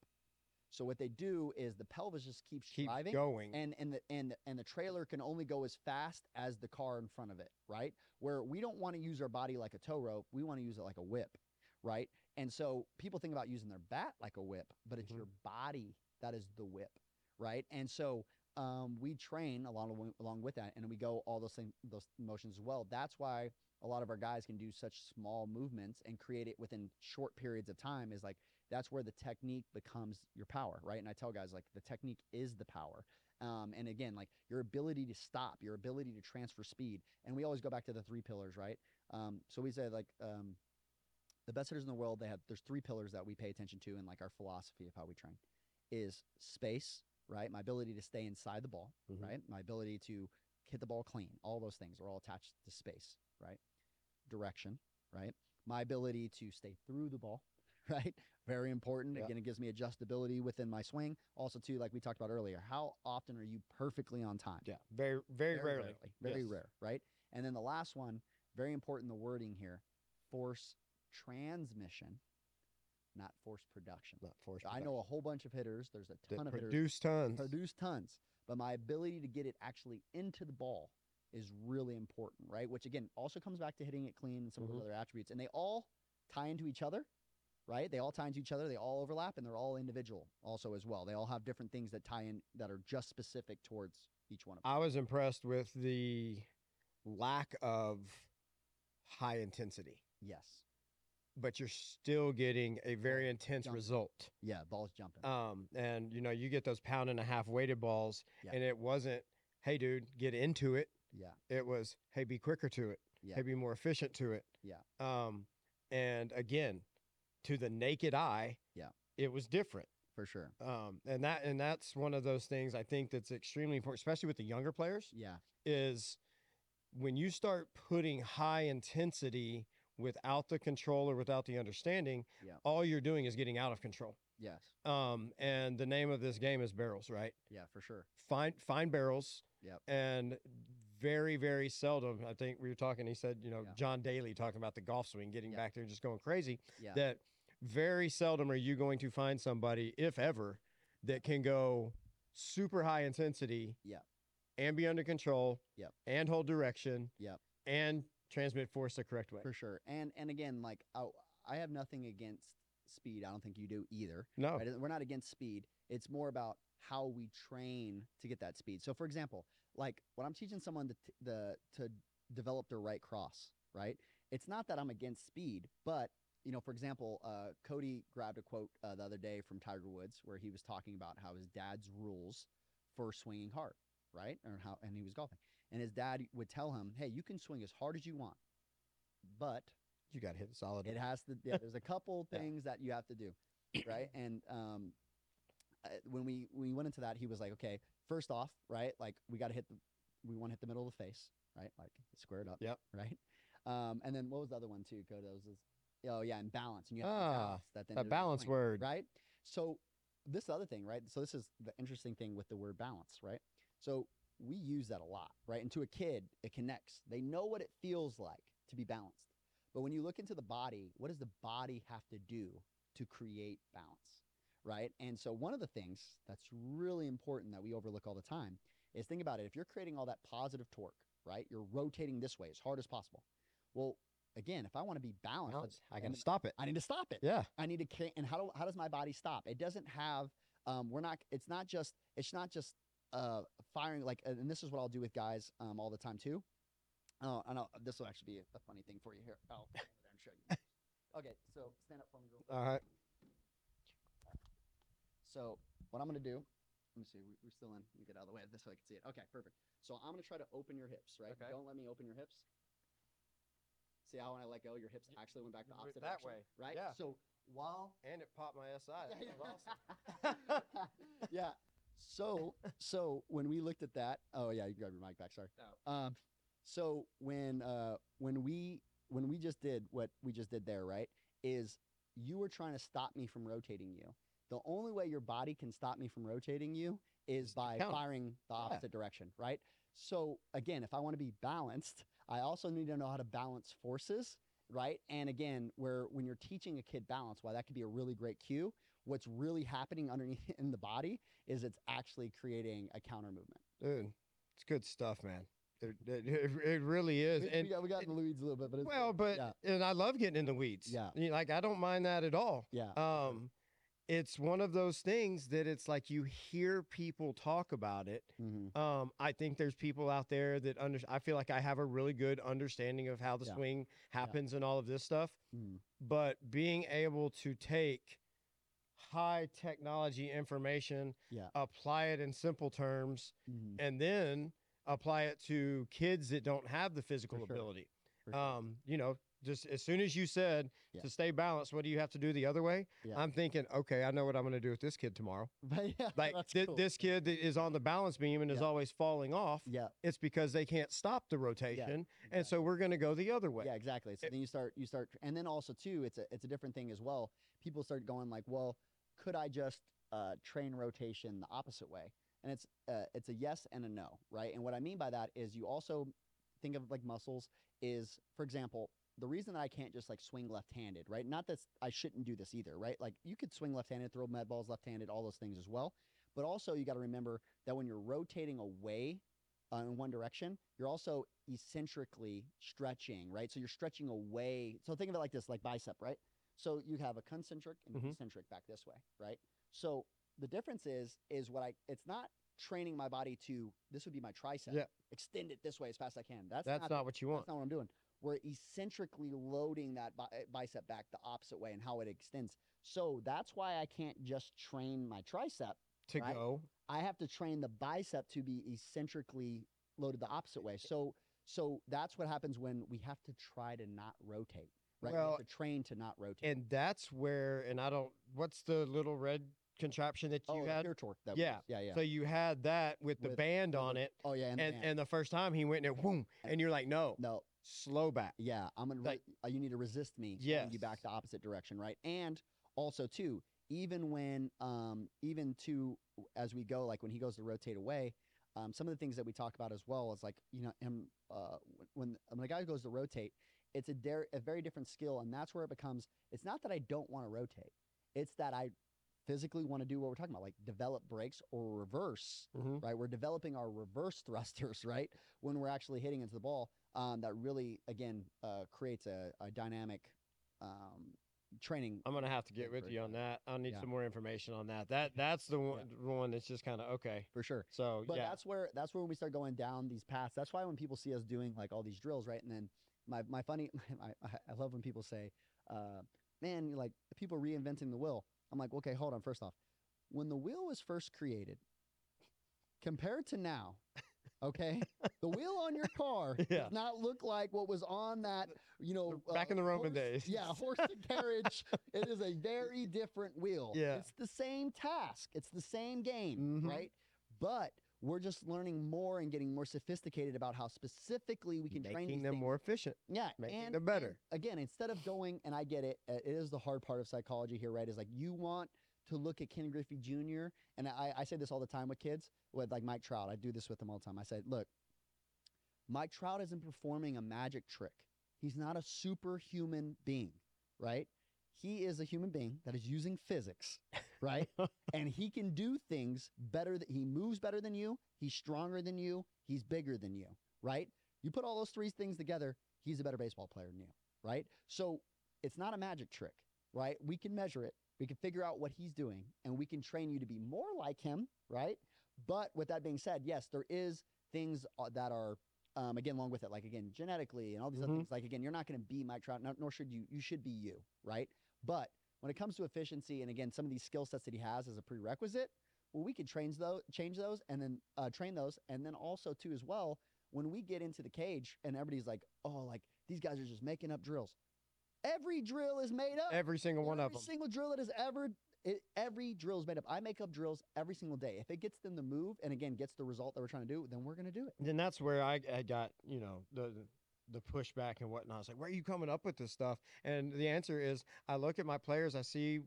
So what they do is the pelvis just keeps Keep driving, going. and and the and and the trailer can only go as fast as the car in front of it, right? Where we don't want to use our body like a tow rope, we want to use it like a whip, right? And so people think about using their bat like a whip, but it's Mhm. your body that is the whip, right? And so um, we train along along with that, and we go all those things, those motions as well. That's why a lot of our guys can do such small movements and create it within short periods of time. Is like that's where the technique becomes your power, right? And I tell guys like the technique is the power. Um, and again, like your ability to stop, your ability to transfer speed, and we always go back to the three pillars, right? Um, so we say like um, the best hitters in the world, they have there's three pillars that we pay attention to in like our philosophy of how we train, is space, right? My ability to stay inside the ball, Mhm. right? My ability to hit the ball clean. All those things are all attached to space, right? Direction, right? My ability to stay through the ball, right? Very important. Again, it gives me adjustability within my swing. Also, too, like we talked about earlier, how often are you perfectly on time? Yeah, very very, rarely. Very Yes. rare, right? And then the last one, very important the wording here, force transmission, not force production. Not forced. I know a whole bunch of hitters. There's a that ton of hitters produce tons. produce tons, but my ability to get it actually into the ball is really important, right? Which again also comes back to hitting it clean and some of Mhm. those other attributes, and they all tie into each other, right? They all tie into each other. They all overlap, and they're all individual also as well. They all have different things that tie in that are just specific towards each one of them. I was impressed with the lack of high intensity, yes, but you're still getting a very intense jumping. result. yeah, balls jumping. Um, and you know, you get those pound and a half weighted balls, Yeah. and it wasn't, hey, dude, get into it. yeah, It was, hey, be quicker to it. Yeah. Hey, be more efficient to it. Yeah. Um, and again, to the naked eye, Yeah. it was different. for sure. Um, and that and that's one of those things I think that's extremely important, especially with the younger players, Yeah, is when you start putting high intensity without the control or without the understanding, Yeah. all you're doing is getting out of control. yes, Um, and the name of this game is barrels, right? yeah, for sure. Find find barrels. Yep. And very very seldom, I think we were talking. He said, you know, Yeah. John Daly talking about the golf swing, getting Yeah. back there and just going crazy. Yeah, That very seldom are you going to find somebody, if ever, that can go super high intensity. Yep. And be under control. Yep. And hold direction. Yep. And transmit force the correct way. for sure. And and again, like I, I have nothing against speed. I don't think you do either. No. Right? We're not against speed. It's more about how we train to get that speed. So, for example, like when I'm teaching someone to t- the to develop their right cross, right? It's not that I'm against speed, but you know, for example, uh, Cody grabbed a quote uh, the other day from Tiger Woods where he was talking about how his dad's rules for swinging hard, right? Or how, and he was golfing, and his dad would tell him, "Hey, you can swing as hard as you want, but You got to hit it solid. it has to. Yeah, there's a couple Yeah. things that you have to do, right? And um, uh, when we when we went into that, he was like, okay, first off, right, like we got to hit the, we want to hit the middle of the face, right, like squared up, Yep. right. Um, and then what was the other one too? Go to those. Oh yeah, and balance. And you have to Ah, balance that. then a balance swing, word. right? So this other thing, right? So this is the interesting thing with the word balance, right? So we use that a lot, right? And to a kid, it connects. They know what it feels like to be balanced. But when you look into the body, what does the body have to do to create balance, right? And so one of the things that's really important that we overlook all the time is think about it. If you're creating all that positive torque, right? You're rotating this way as hard as possible. Well, again, if I want to be balanced, Balance. I got to stop it. I need to stop it. Yeah. I need to and how do how does my body stop? It doesn't have um we're not it's not just it's not just uh firing like and this is what I'll do with guys um all the time too. Oh, I know this will actually be a, a funny thing for you here. I'll go over there and show you. Okay, so stand up for me real quick. All right. So what I'm gonna do, let me see, we, we're still in. Let me get out of the way of this so I can see it. Okay, perfect. So I'm gonna try to open your hips, right? Okay. Don't let me open your hips. See how when I let go, your hips actually went back the opposite that direction, way. right? Yeah. So while And it popped my SI. Yeah, awesome. yeah. So so when we looked at that, oh yeah, you grab your mic back. Sorry. Um, so when uh when we when we just did what we just did there, right? Is you were trying to stop me from rotating you. The only way your body can stop me from rotating you is by firing the opposite direction, right? So again, if I want to be balanced, I also need to know how to balance forces, right? And again, where when you're teaching a kid balance, why that could be a really great cue. What's really happening underneath in the body is it's actually creating a counter movement. Dude, it's good stuff, man. It, it, it, really is. And we got, we got in the weeds a little bit, but it's well, but yeah, and I love getting in the weeds. Yeah. Like I don't mind that at all. yeah, Um, it's one of those things that it's like you hear people talk about it. hmm Um, I think there's people out there that under. I feel like I have a really good understanding of how the Yeah. swing happens and all of this stuff. Mhm. But being able to take high technology information, Yeah. apply it in simple terms, Mhm. and then apply it to kids that don't have the physical sure. ability. Sure. Um, you know, just as soon as you said Yeah. to stay balanced, what do you have to do the other way? Yeah. I'm thinking, okay, I know what I'm going to do with this kid tomorrow. But yeah, Like thi- cool. this kid is on the balance beam and is always falling off. Yeah. It's because they can't stop the rotation, and so we're going to go the other way. Yeah, exactly. So It- then you start you start and then also too it's a it's a different thing as well. People start going like, well, could I just uh, train rotation the opposite way? And it's uh, it's a yes and a no, right? And what I mean by that is you also think of like muscles is for example, the reason that I can't just like swing left-handed, right? Not that I shouldn't do this either, right? Like you could swing left-handed, throw med balls left-handed, all those things as well. But also you got to remember that when you're rotating away uh, in one direction, you're also eccentrically stretching, right? So you're stretching away. So think of it like this, like bicep, right? So you have a concentric and Mhm. eccentric back this way, right? So the difference is, is what I, it's not training my body to, this would be my tricep, Yeah. extend it this way as fast as I can. That's, That's not, not what you want. that's not what I'm doing. We're eccentrically loading that bi- eh, bicep back the opposite way and how it extends. So that's why I can't just train my tricep. To right? go. I have to train the bicep to be eccentrically loaded the opposite way. So so that's what happens when we have to try to not rotate. Right? we Well, have to train to not rotate. And that's where, and I don't, what's the little red contraption that you oh, the had? pure torque. That Yeah, was- yeah, yeah. So you had that with the With- band on it. oh yeah, and, And, and, and the first time he went and it, boom, and you're like, no, no, slow back. yeah, I'm gonna. Like- re- uh, you need to resist me. pulling you back the opposite direction, right? And also too, even when, um, even to as we go, like when he goes to rotate away, um, some of the things that we talk about as well is like you know him uh, when when a guy goes to rotate, it's a, dar- a very different skill, and that's where it becomes. It's not that I don't want to rotate; it's that I physically want to do what we're talking about, like develop brakes or reverse. Mm-hmm. Right, we're developing our reverse thrusters, right, when we're actually hitting into the ball. Um, that really, again, uh, creates a, a dynamic um, training. I'm gonna have to get with you on that. I'll need Yeah. some more information on that. That that's the one, the one that's just kind of okay. for sure. So But yeah, that's where that's where we start going down these paths. That's why when people see us doing like all these drills, right? And then my my funny, I, I- I love when people say, uh, "Man, like people reinventing the wheel." I'm like, okay, hold on. First off, when the wheel was first created, compared to now, okay, the wheel on your car Yeah. does not look like what was on that. You know, back in the Roman horse- days. Yeah, horse and carriage. it is a very different wheel. Yeah. it's the same task. It's the same game, Mhm. right? But we're just learning more and getting more sophisticated about how specifically we can train making them things. more efficient. Yeah, making and, them and better. again, instead of going, and I get it, uh, it is the hard part of psychology here, right? Is like you want to look at Ken Griffey Jr. and I, I say this all the time with kids, with like Mike Trout. I do this with them all the time. I said, look, Mike Trout isn't performing a magic trick. He's not a superhuman being, right? He is a human being that is using physics, right? and he can do things better. Th- he moves better than you. He's stronger than you. He's bigger than you, right? You put all those three things together, he's a better baseball player than you, right? So it's not a magic trick, right? We can measure it. We can figure out what he's doing, and we can train you to be more like him, right? But with that being said, yes, there is things uh, that are um, again along with it, like again genetically and all these other Mhm. things. Like again, you're not going to be Mike Trout, nor, nor should you. You should be you, right? But when it comes to efficiency and again some of these skill sets that he has as a prerequisite, well, we could train those, change those, and then uh, train those, and then also too as well when we get into the cage and everybody's like, oh, like these guys are just making up drills. Every drill is made up. Every single one of them. Every single drill that has ever, it, every drill is made up. I make up drills every single day. If it gets them to move and again gets the result that we're trying to do, then we're going to do it. then that's where I, I got you know the the pushback and whatnot. It's like, where are you coming up with this stuff? And the answer is, I look at my players, I see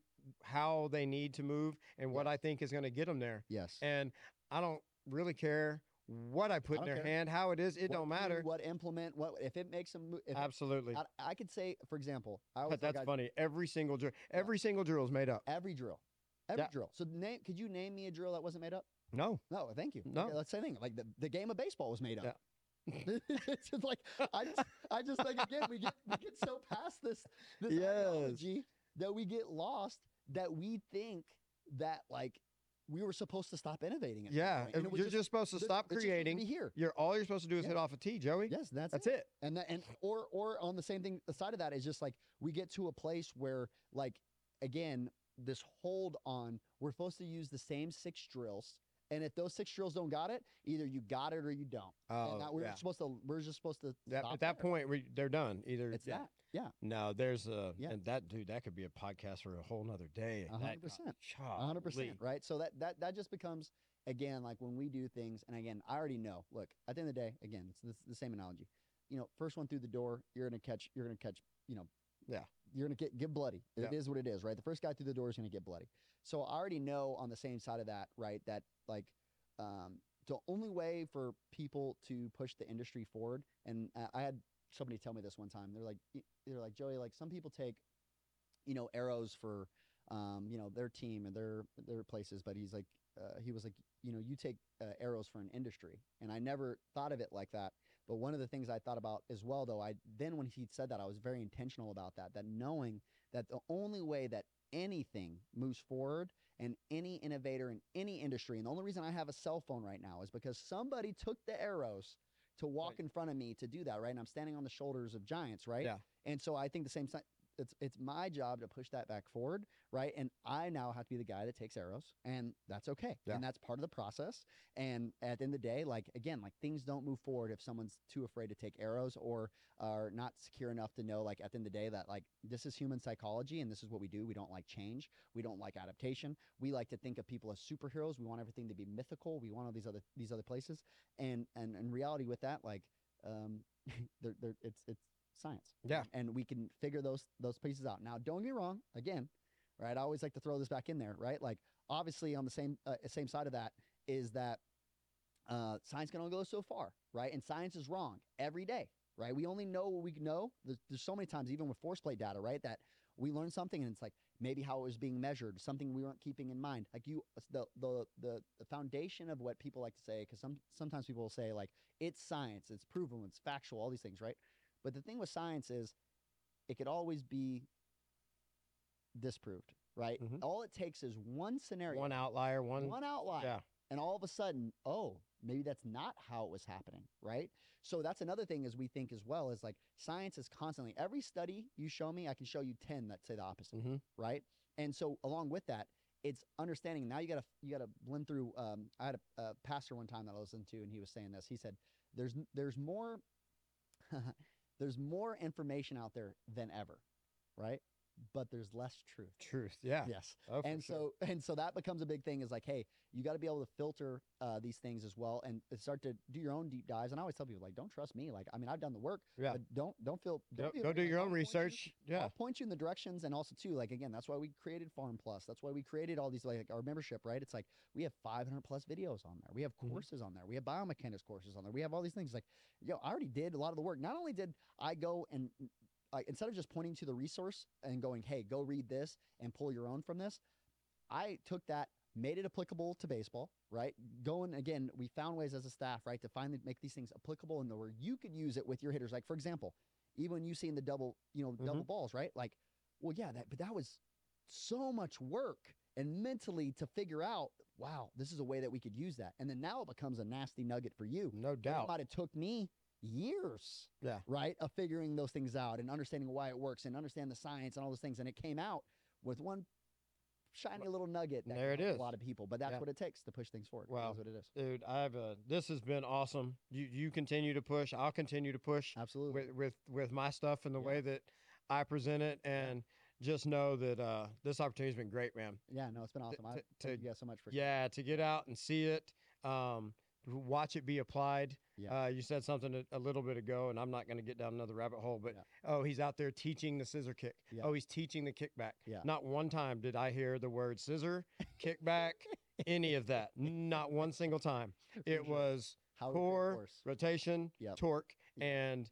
how they need to move and what I think is going to get them there, Yes. and I don't really care what I put in their care. hand, how it is. It What don't matter. What implement? What if it makes them? If, Absolutely. I, I could say, for example, I But that's guys, funny. Every single drill, every single drill is made up. every drill, every Yeah. drill. So name, could you name me a drill that wasn't made up? No, No, thank you. No. Let's say thing. Like the, the game of baseball was made up. Yeah. it's just like I just I just like again we get we get so past this this Yes. ideology that we get lost that we think that like we were supposed to stop innovating. At yeah, you're just, supposed to stop just creating. Be here. You're all you're supposed to do is Yeah. hit off a tee, Joey. Yes, that's, That's it. it. And that and or or on the same thing, the side of that is just like we get to a place where like again this hold on we're supposed to use the same six drills. And if those six drills don't got it, either you got it or you don't. Oh, and that we're yeah. supposed to we're just supposed to That, stop at that there. point, we, they're done. Either it's yeah. that. Yeah. No, there's a Yeah. and that dude that could be a podcast for a whole nother day. hundred percent. hundred percent, right? So that that that just becomes again like when we do things, and again, I already know. Look, at the end of the day, again, it's the, the same analogy. You know, first one through the door, you're gonna catch. You're gonna catch. You know, Yeah. you're gonna get get bloody. It Yeah. is what it is, right? The first guy through the door is gonna get bloody. So I already know on the same side of that, right? That like, um, the only way for people to push the industry forward, and uh, I had somebody tell me this one time. They're like, they're like Joey, like some people take, you know, arrows for um, you know, their team and their their places. But he's like, uh, he was like, you know, you take uh, arrows for an industry, and I never thought of it like that. But one of the things I thought about as well, though, I then when he said that, I was very intentional about that. That knowing that the only way that anything moves forward and any innovator in any industry, and the only reason I have a cell phone right now is because somebody took the arrows to walk Right. in front of me to do that, right? And I'm standing on the shoulders of giants, right? Yeah. And so I think the same. It's it's my job to push that back forward, right? And I now have to be the guy that takes arrows, and that's okay, Yeah. and that's part of the process. And at the end of the day, like again, like things don't move forward if someone's too afraid to take arrows or are not secure enough to know, like at the end of the day, that like this is human psychology and this is what we do. We don't like change. We don't like adaptation. We like to think of people as superheroes. We want everything to be mythical. We want all these other these other places. And and in reality, with that, like um, they're, they're, it's it's science Yeah. and we can figure those those pieces out. Now, don't get me wrong. Again, right? I always like to throw this back in there, right? Like, obviously, on the same uh, same side of that is that uh, science can only go so far, right? And science is wrong every day, right? We only know what we know. There's, there's so many times, even with force plate data, right, that we learn something and it's like maybe how it was being measured, something we weren't keeping in mind. Like you, the the the, the foundation of what people like to say, because some sometimes people will say like it's science, it's proven, it's factual, all these things, right? But the thing with science is it could always be disproved, right? Mhm. All it takes is one scenario, One outlier, one, one outlier, yeah. and all of a sudden, oh, maybe that's not how it was happening, right? So that's another thing is we think as well is like science is constantly every study you show me, I can show you ten that say the opposite, Mhm. right? And so along with that, it's understanding. Now you gotta you gotta blend through. Um, I had a, a pastor one time that I listened to, and he was saying this. He said, "There's there's more there's more information out there than ever, right? But there's less truth. truth. Yeah. Yes. Oh, and sure. so and so that becomes a big thing is like hey you got to be able to filter uh, these things as well and start to do your own deep dives and i always tell people like don't trust me like i mean i've done the work Yeah. but don't don't feel don't Go, be go afraid. do your I'll own point you- research. Yeah. I'll point you in the directions and also too like again that's why we created farm plus that's why we created all these like our membership right it's like we have 500 plus videos on there we have Mhm. courses on there we have biomechanics courses on there we have all these things like yo i already did a lot of the work not only did i go and like instead of just pointing to the resource and going hey go read this and pull your own from this I took that, made it applicable to baseball, right? Going again, we found ways as a staff, right, to finally make these things applicable in the where you could use it with your hitters. Like for example, even when you see in the double, you know, double mm-hmm. balls, right? Like, well, yeah, that but that was so much work and mentally to figure out, wow, this is a way that we could use that. And then now it becomes a nasty nugget for you. No doubt. It might have took me years, Yeah. right, of figuring those things out and understanding why it works and understand the science and all those things. And it came out with one shiny little nugget. That There it is. A lot of people, but that's Yeah. what it takes to push things forward. Wow. That's what it is. Dude, I've uh, this has been awesome. You you continue to push. I'll continue to push Absolutely. with with with my stuff and the Yeah. way that I present it, and just know that uh, this opportunity's been great, man. yeah, no, it's been awesome. I to- thank you guys so much for Yeah, to get out and see it, um, watch it be applied. Yeah. Uh, you said something a, a little bit ago, and I'm not going to get down another rabbit hole, but Yeah. oh, he's out there teaching the scissor kick. Yeah. Oh, he's teaching the kickback. Yeah. Not one time did I hear the word scissor, kickback, any of that. Not one single time. It was how core, rotation, Yep. torque, and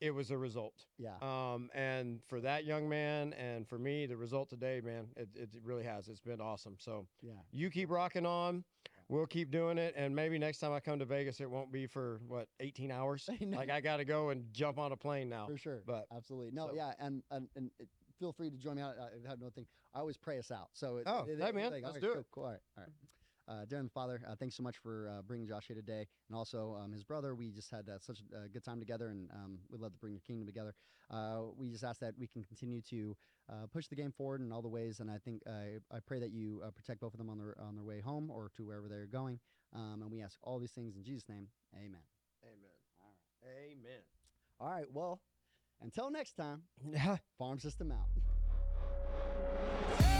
it was a result. Yeah. Um, and for that young man, and for me, the result today, man, it, it really has. It's been awesome. So yeah. you keep rocking on. We'll keep doing it, and maybe next time I come to Vegas, it won't be for what 18 hours. Like I got to go and jump on a plane now. For sure. But Absolutely. No, so- yeah, and and, and it, feel free to join me. I, I have no thing. I always pray us out. So it, Oh, it, hey, man, like, let's all do cool, it. Cool. All right. All right. Uh, dear Heavenly Father, uh, thanks so much for uh, bringing Josh here today, and also um, his brother. We just had uh, such a good time together, and um, we'd love to bring your kingdom together. Uh, we just ask that we can continue to uh, push the game forward in all the ways, and I think I I pray that you uh, protect both of them on their on their way home or to wherever they're going. Um, and we ask all these things in Jesus' name, Amen. Amen. All right. Amen. All right. Well, until next time, Yeah. Farm System out.